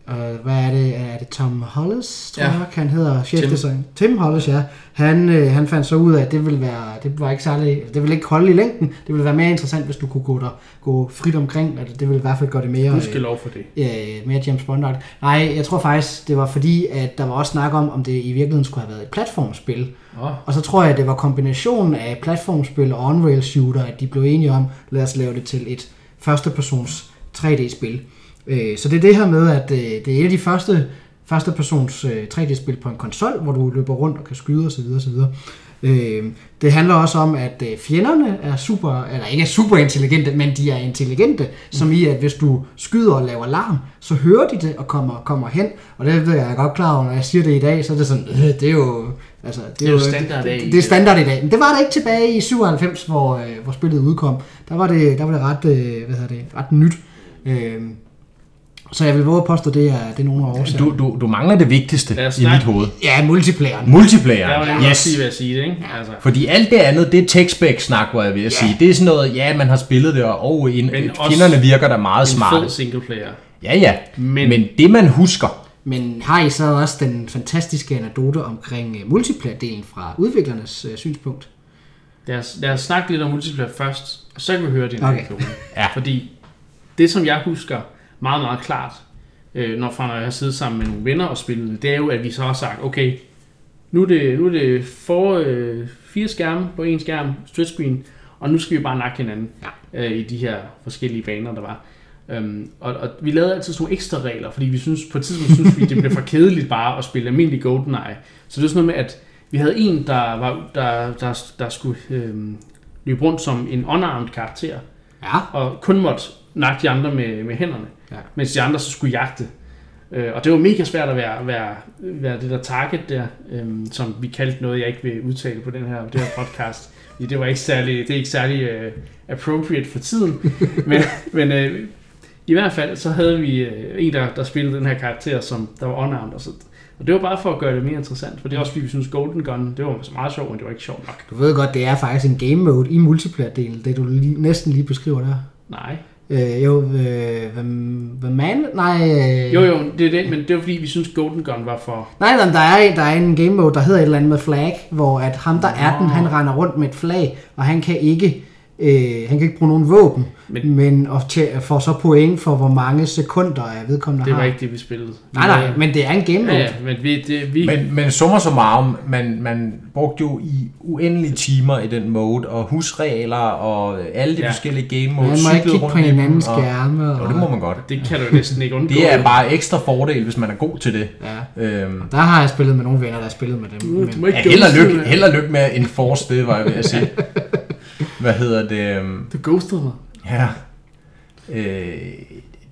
øh, øh, hvad er det? Er det Tom Hollis, tror Ja. jeg, han hedder chefdesign? Tim. Tim Hollis, ja. Han, øh, han fandt så ud af, at det ville være, det var ikke særlig, det ville ikke holde i længden. Det ville være mere interessant, hvis du kunne gå der, gå frit omkring. Altså, det ville i hvert fald gøre det mere, Du skal lov for det. øh, mere James bond -agtigt. Nej, jeg tror faktisk, det var fordi, at der var også snak om, om det i virkeligheden skulle have været et platformspil. Oh, Og så tror jeg, at det var kombinationen af platformspil og on-rail shooter, at de blev enige om, lad os lave det til et førstepersons 3D-spil. Øh, Så det er det her med, at øh, det er et af de første førstepersons øh, 3D-spil på en konsol, hvor du løber rundt og kan skyde osv. osv. Øh, Det handler også om, at øh, fjenderne er super, eller ikke er super intelligente, men de er intelligente, som i, at hvis du skyder og laver larm, så hører de det og kommer, kommer hen. Og det ved jeg godt klar over, når jeg siger det i dag, så er det sådan, øh, det er jo... Altså, det, er jo standard det, dag. det er standard i dag. Men det var det ikke tilbage i 97, hvor, øh, hvor spillet udkom. Der var det, der var det ret, øh, hvad hedder det, ret nyt. Øh, så jeg vil våge at påstå, det er, det er nogle af årsagerne. Du, du, du mangler det vigtigste i mit hoved. Ja, multiplayeren. der var Multiplayer. det yes. Sige, hvad jeg siger det, ikke? Altså, Fordi alt det andet, det er tech-spec-snak, hvor jeg vil Ja. sige. Det er sådan noget, ja, man har spillet det, og oh, en, Men også fjenderne virker da meget en smarte. fed singleplayer. Ja, ja. Men- Men, Men det, man husker, Men har I så også den fantastiske anekdote omkring øh, multiplayer-delen fra udviklernes øh, synspunkt? Lad os, lad os snakke lidt om multiplayer først, og så kan vi høre din Okay. anekdote. [laughs] Ja. Fordi det, som jeg husker meget, meget klart, øh, når, fra når jeg har siddet sammen med nogle venner og spillet det, er jo, at vi så har sagt, okay, nu er det, nu er det for, øh, fire skærme på en skærm, stretch screen, og nu skal vi bare nakke hinanden ja. øh, i de her forskellige baner, der var. Um, og, og vi lavede altid sådan nogle ekstra regler, fordi vi synes, på et tidspunkt synes vi, det blev for kedeligt bare at spille almindelig GoldenEye. Så det var sådan noget med, at vi havde en, der, var, der, der, der skulle øhm, løbe rundt som en unarmed karakter, Ja. og kun måtte nakke de andre med, med hænderne, Ja. mens de andre så skulle jagte. Øh, og det var mega svært at være, være, være det der target der, øhm, som vi kaldte noget, jeg ikke vil udtale på den her, det her podcast. Fordi det var ikke særlig, det er ikke særlig øh, appropriate for tiden. [laughs] men men øh, i hvert fald så havde vi øh, en, der, der spillede den her karakter, som der var unarmed, og så, Og det var bare for at gøre det mere interessant, for det er også fordi, vi synes Golden Gun, det var så meget sjovt, men det var ikke sjovt nok. Du ved godt, det er faktisk en game mode i multiplayer-delen, det du lige, næsten lige beskriver der. Nej. Øh, jo, øh, hvad, hvad man? Nej, øh, Jo, jo, det er det, men det var fordi, vi synes Golden Gun var for... Nej, nej, der er, der er en game mode, der hedder et eller andet med flag, hvor at ham, der er den, han render rundt med et flag, og han kan ikke, øh, han kan ikke bruge nogen våben, Men- men, og tje- får så point for, hvor mange sekunder er vedkommende Det var har. ikke det, vi spillede. Nej, nej, men det er en game mode. Ja, ja, men vi... Det, vi Men, men summa summarum, man, man brugte jo i uendelige timer i den mode, og husregler og alle de Ja. forskellige game Man modes. må ikke kigge rundt på hinandens og- skærme. Og, Jo, det må man godt. det kan du jo næsten ikke undgå. Det er bare ekstra fordel, hvis man er god til det. Ja. Øhm, Der har jeg spillet med nogle venner, der har spillet med dem. Du Men, ja, held og lykke, lykke med at enforce det, var jeg ved at sige. [laughs] Hvad hedder det? Du ghostede mig. Ja. Øh,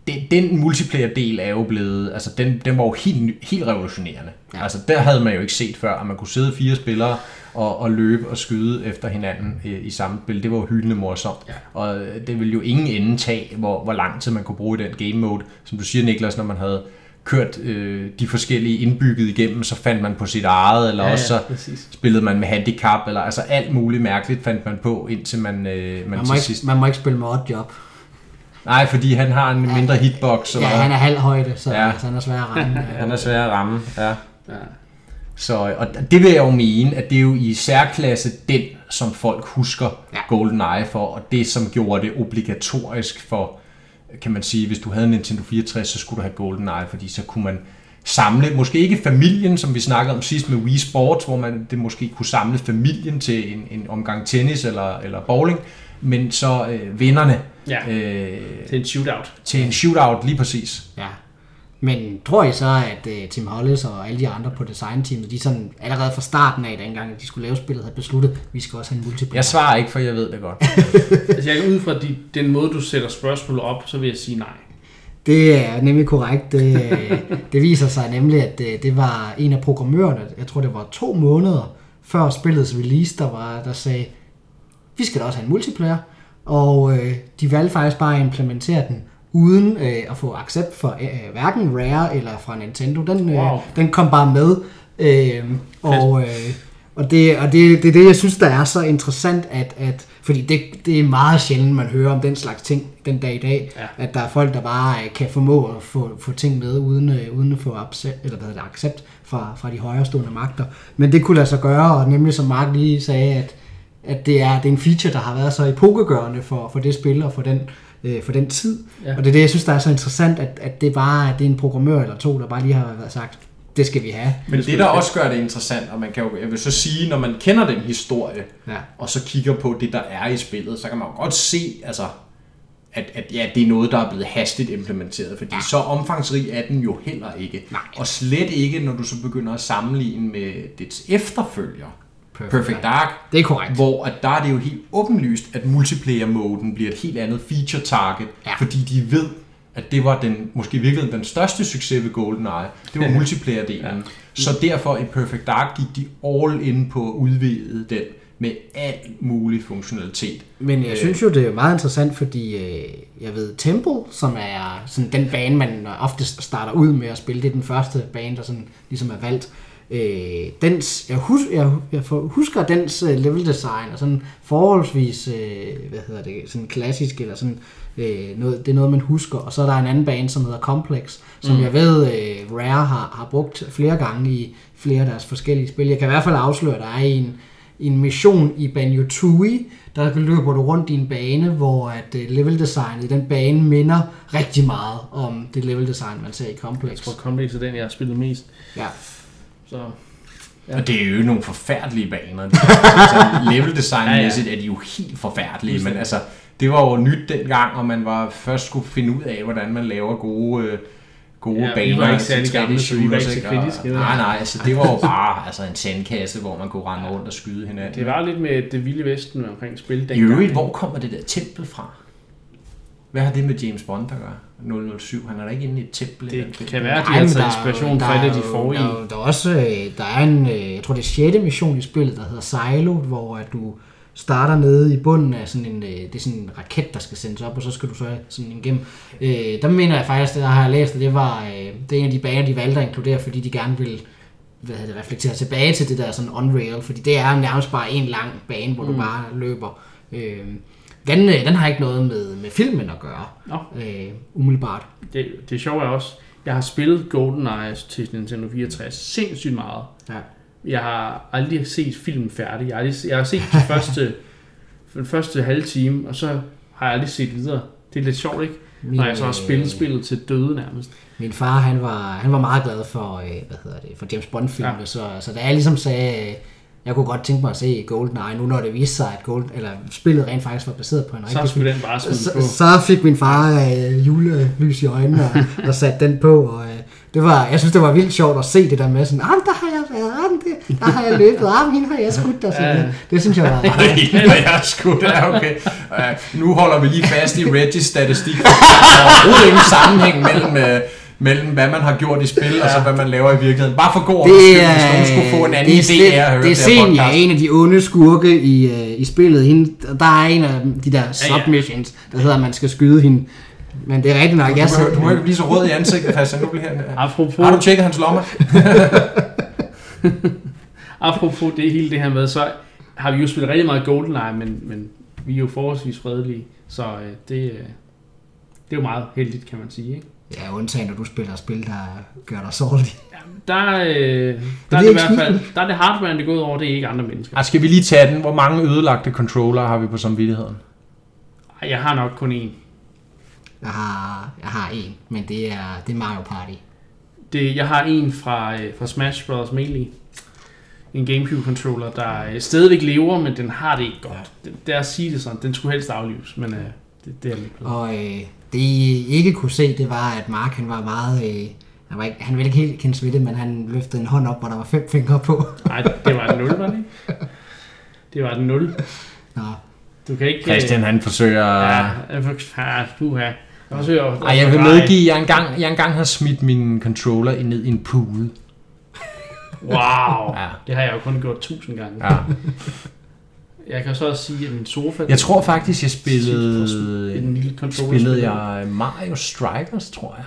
den, den multiplayer-del er jo blevet, altså den, den var jo helt, helt revolutionerende. Ja. Altså der havde man jo ikke set før, at man kunne sidde fire spillere og, og løbe og skyde efter hinanden i, i samme spil. Det var jo hyldende morsomt. Ja. Og det ville jo ingen ende tage, hvor, hvor lang tid man kunne bruge i den game mode. Som du siger, Niklas, når man havde kørt øh, de forskellige indbygget igennem, så fandt man på sit eget, eller ja, også så præcis. spillede man med handicap, eller altså alt muligt mærkeligt fandt man på, indtil man, øh, man, man, til må sidst... ikke, man må ikke spille med odd job. Nej, fordi han har en mindre hitbox. Ja, Eller han er halv højde, så Ja. ja. altså, han er svær at ramme. [laughs] han er svær at ramme. Ja. Ja. Så, og det vil jeg jo mene, at det er jo i særklasse den, som folk husker ja. Ja. GoldenEye for, og det, som gjorde det obligatorisk for, kan man sige, hvis du havde en Nintendo 64, så skulle du have GoldenEye, fordi så kunne man samle, måske ikke familien, som vi snakkede om sidst med Wii Sports, hvor man det måske kunne samle familien til en, en omgang tennis eller, eller bowling, men så øh, vennerne Ja. øh, Til en shootout. til en shootout lige præcis. Ja. Men tror I så, at uh, Tim Hollis og alle de andre på designteamet, de sådan allerede fra starten af, dengang at de skulle lave spillet, havde besluttet, at vi skal også have en multiplayer? Jeg svarer ikke, for jeg ved det godt. [laughs] Altså jeg ud fra de, den måde, du sætter spørgsmål op, så vil jeg sige nej. Det er nemlig korrekt. Det, øh, det viser sig nemlig, at det, det var en af programmørerne, jeg tror det var to måneder før spillets release, der, var, der sagde, vi skal da også have en multiplayer. Og øh, de valgte faktisk bare at implementere den, uden øh, at få accept for øh, hverken Rare eller fra Nintendo. Den, øh, Wow. den kom bare med. Øh, og øh, og, det, og det, det er det, jeg synes, der er så interessant, at, at fordi det, det er meget sjældent, man hører om den slags ting den dag i dag, Ja. at der er folk, der bare øh, kan formå at få, få ting med, uden, øh, uden at få accept, eller hvad det, accept fra, fra de højrestående magter. Men det kunne lade sig gøre, og nemlig som Mark lige sagde, at, at det, er, det er en feature, der har været så epokegørende for, for det spil og for den, øh, for den tid. Ja. Og det er det, jeg synes, der er så interessant, at, at det bare det er en programmør eller to, der bare lige har været sagt, det skal vi have. Men det, der også gør det interessant, og man kan jo, jeg vil så sige, når man kender den historie, Ja. og så kigger på det, der er i spillet, så kan man jo godt se, altså, at, at ja, det er noget, der er blevet hastigt implementeret, fordi ja. så omfangsrig er den jo heller ikke. Nej. Og slet ikke, når du så begynder at sammenligne med dets efterfølger, Perfect, Perfect Dark, Det er korrekt. hvor at der er det jo helt åbenlyst, at multiplayer-moden bliver et helt andet feature-target, ja. Fordi de ved, at det var den, måske virkelig den største succes ved GoldenEye. Det var [laughs] multiplayer-delen. ja. Så derfor i Perfect Dark gik de all in på at udvide den med alt mulig funktionalitet. Men jeg Øh. synes jo, det er meget interessant, fordi øh, jeg ved, Temple, som er sådan den bane, man ofte starter ud med at spille, det er den første bane, der sådan ligesom er valgt. Øh, dens, jeg, hus, jeg, jeg husker dens øh, level design er sådan forholdsvis, øh, hvad hedder det, sådan klassisk, eller sådan øh, noget, det er noget, man husker. Og så er der en anden bane, som hedder Complex, som mm. jeg ved, øh, Rare har, har brugt flere gange i flere af deres forskellige spil. Jeg kan i hvert fald afsløre, at der er en, en mission i Banjo-Tooie, der løber du rundt i en bane, hvor at øh, level designet i den bane minder rigtig meget om det level design, man ser i Complex. Jeg tror, Complex er den, jeg har spillet mest. Ja. Så Ja. Og det er jo nogle forfærdelige baner. altså, [laughs] level designmæssigt er de jo helt forfærdelige, men altså, det var jo nyt dengang, og man var først skulle finde ud af, hvordan man laver gode, øh, gode Ja, vi baner. var ikke særlig gamle, så vi var ikke så kritiske? Nej, nej, altså, det var jo bare altså, en sandkasse, hvor man kunne rende rundt og skyde hinanden. det var lidt med det vilde vesten omkring spil I dengang. øvrigt, hvor kommer det der tempel fra? Hvad har det med James Bond at gøre? 007, han er da ikke inde i et den Det film. kan være, at de har taget er inspiration fra det, de forrige. Der, er der er også, øh, der er en, øh, jeg tror det er 6. mission i spillet, der hedder Silo, hvor at du starter nede i bunden af sådan en, øh, det er sådan en raket, der skal sendes op, og så skal du så sådan igennem. Øh, der mener jeg faktisk, det der har jeg læst, at det var, det er en af de baner, de valgte at inkludere, fordi de gerne ville hvad hedder det, reflekterer tilbage til det der sådan on-rail, fordi det er nærmest bare en lang bane, hvor mm. du bare løber. Øh, den, øh, den har ikke noget med, med filmen at gøre, Nå, øh, umiddelbart. det, det sjove er også, jeg har spillet GoldenEye til Nintendo 64 sindssygt meget. Ja. Jeg har aldrig set filmen færdig. Jeg har, aldrig, jeg har set de første, [laughs] den første halve time, og så har jeg aldrig set videre. Det er lidt sjovt, ikke? Min, Når jeg så har øh, spillet spillet til døde nærmest. Min far, han var, han var meget glad for, øh, hvad hedder det, for James Bond-filmene, Ja. så, så da jeg ligesom sagde, jeg kunne godt tænke mig at se GoldenEye, nu når det viste sig, at Gold, eller spillet rent faktisk var baseret på en Så rigtig skulle den bare på. så, så fik min far øh, julelys i øjnene og, og satte den på, og øh, det var, jeg synes, det var vildt sjovt at se det der med sådan, ah, der har jeg været, ah, det, der har jeg løbet, ah, hende har jeg skudt, og sådan Ja. Det synes jeg var [laughs] er en, jeg skudt. Ja, okay. Uh, nu holder vi lige fast i Regis statistik. Der er overhovedet ingen sammenhæng mellem, uh, mellem, hvad man har gjort i spil, og så hvad man laver i virkeligheden. Bare for god det skyld, er, hvis nogen skulle få en anden det er, idé af at høre det er det her podcast. en af de onde skurke i, øh, i spillet. Hende, der er en af de der submissions, der hedder, at man skal skyde hende. Men det er rigtigt nok, jeg Du, må- du må ikke blive så rød i ansigtet, Christian. Nu bliver han, Apropos, har du tjekket hans lommer? [laughs] apropos det hele det her med, så har vi jo spillet rigtig meget GoldenEye, men, men vi er jo forholdsvis fredelige, så øh, det, øh, det er jo meget heldigt, kan man sige. Ikke? Ja, undtagen når du spiller spil, der gør dig sårlig. Der, øh, der, er det det i hvert fald, der er det hardware, det er gået over, det er ikke andre mennesker. Ah, skal vi lige tage den? Hvor mange ødelagte controller har vi på samvittigheden? Ej, Jeg har nok kun én. Jeg har, jeg har en, men det er, det er Mario Party. Det, jeg har en fra, øh, fra Smash Bros. Melee. En Gamecube-controller, der øh, stadigvæk lever, men den har det ikke godt. Det, det er at sige det sådan. Den skulle helst aflives, men øh, det, det er lidt bedre. Og øh, det I ikke kunne se, det var, at Mark han var meget... Øh, han, var ikke, han ville ikke helt kendes ved det, men han løftede en hånd op, hvor der var fem fingre på. Nej, det var et 0, var det ikke? Det var et 0. Nå, Du kan ikke... øh, Christian, han forsøger... Ja, jeg for- ja, puha. Jeg forsøger at- Ej, jeg vil medgive, at jeg engang, jeg engang har smidt min controller ned i en pude. Wow. Ja. Det har jeg jo kun gjort tusind gange. Ja. Jeg kan så også sige, at min sofa... Jeg tror faktisk, jeg en spillede... lille controller. Spillede jeg Mario Strikers, tror jeg.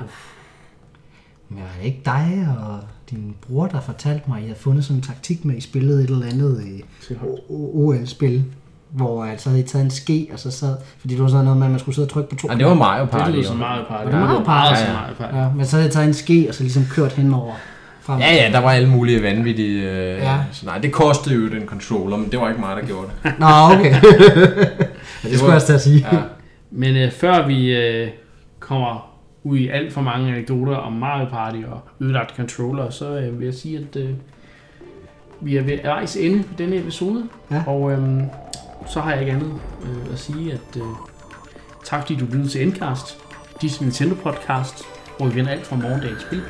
men var det ikke dig og din bror, der fortalte mig, at I havde fundet sådan en taktik med, at I spillede et eller andet øh, OL-spil, hvor øh, så havde I taget en ske, og så sad, fordi det var sådan noget med, at man skulle sidde og trykke på to Ja, det var Mario Det Party. som jo. Mario Party. Var det Mario Party? Meget Ja, ja. Mario Party. Ja, men så havde jeg taget en ske, og så ligesom kørt henover frem. Ja, ja, der var alle mulige vanvittige... Øh, Ja. Så nej, det kostede jo den controller, men det var ikke mig, der gjorde det. Nå, okay. [laughs] ja, det skulle jeg også sige. Ja. Men øh, før vi øh, kommer ud i alt for mange anekdoter om Mario Party og ødelagte controller, så øh, vil jeg sige, at øh, vi er ved vejs ende på denne episode. Ja. Og øh, så har jeg ikke andet øh, at sige, at øh, tak fordi du lyttede til Endcast, dit Nintendo podcast, hvor vi vender alt fra morgendagens spil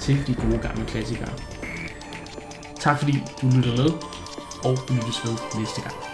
til de gode gamle klassikere. Tak fordi du lytter med, og vi lyttes ved næste gang.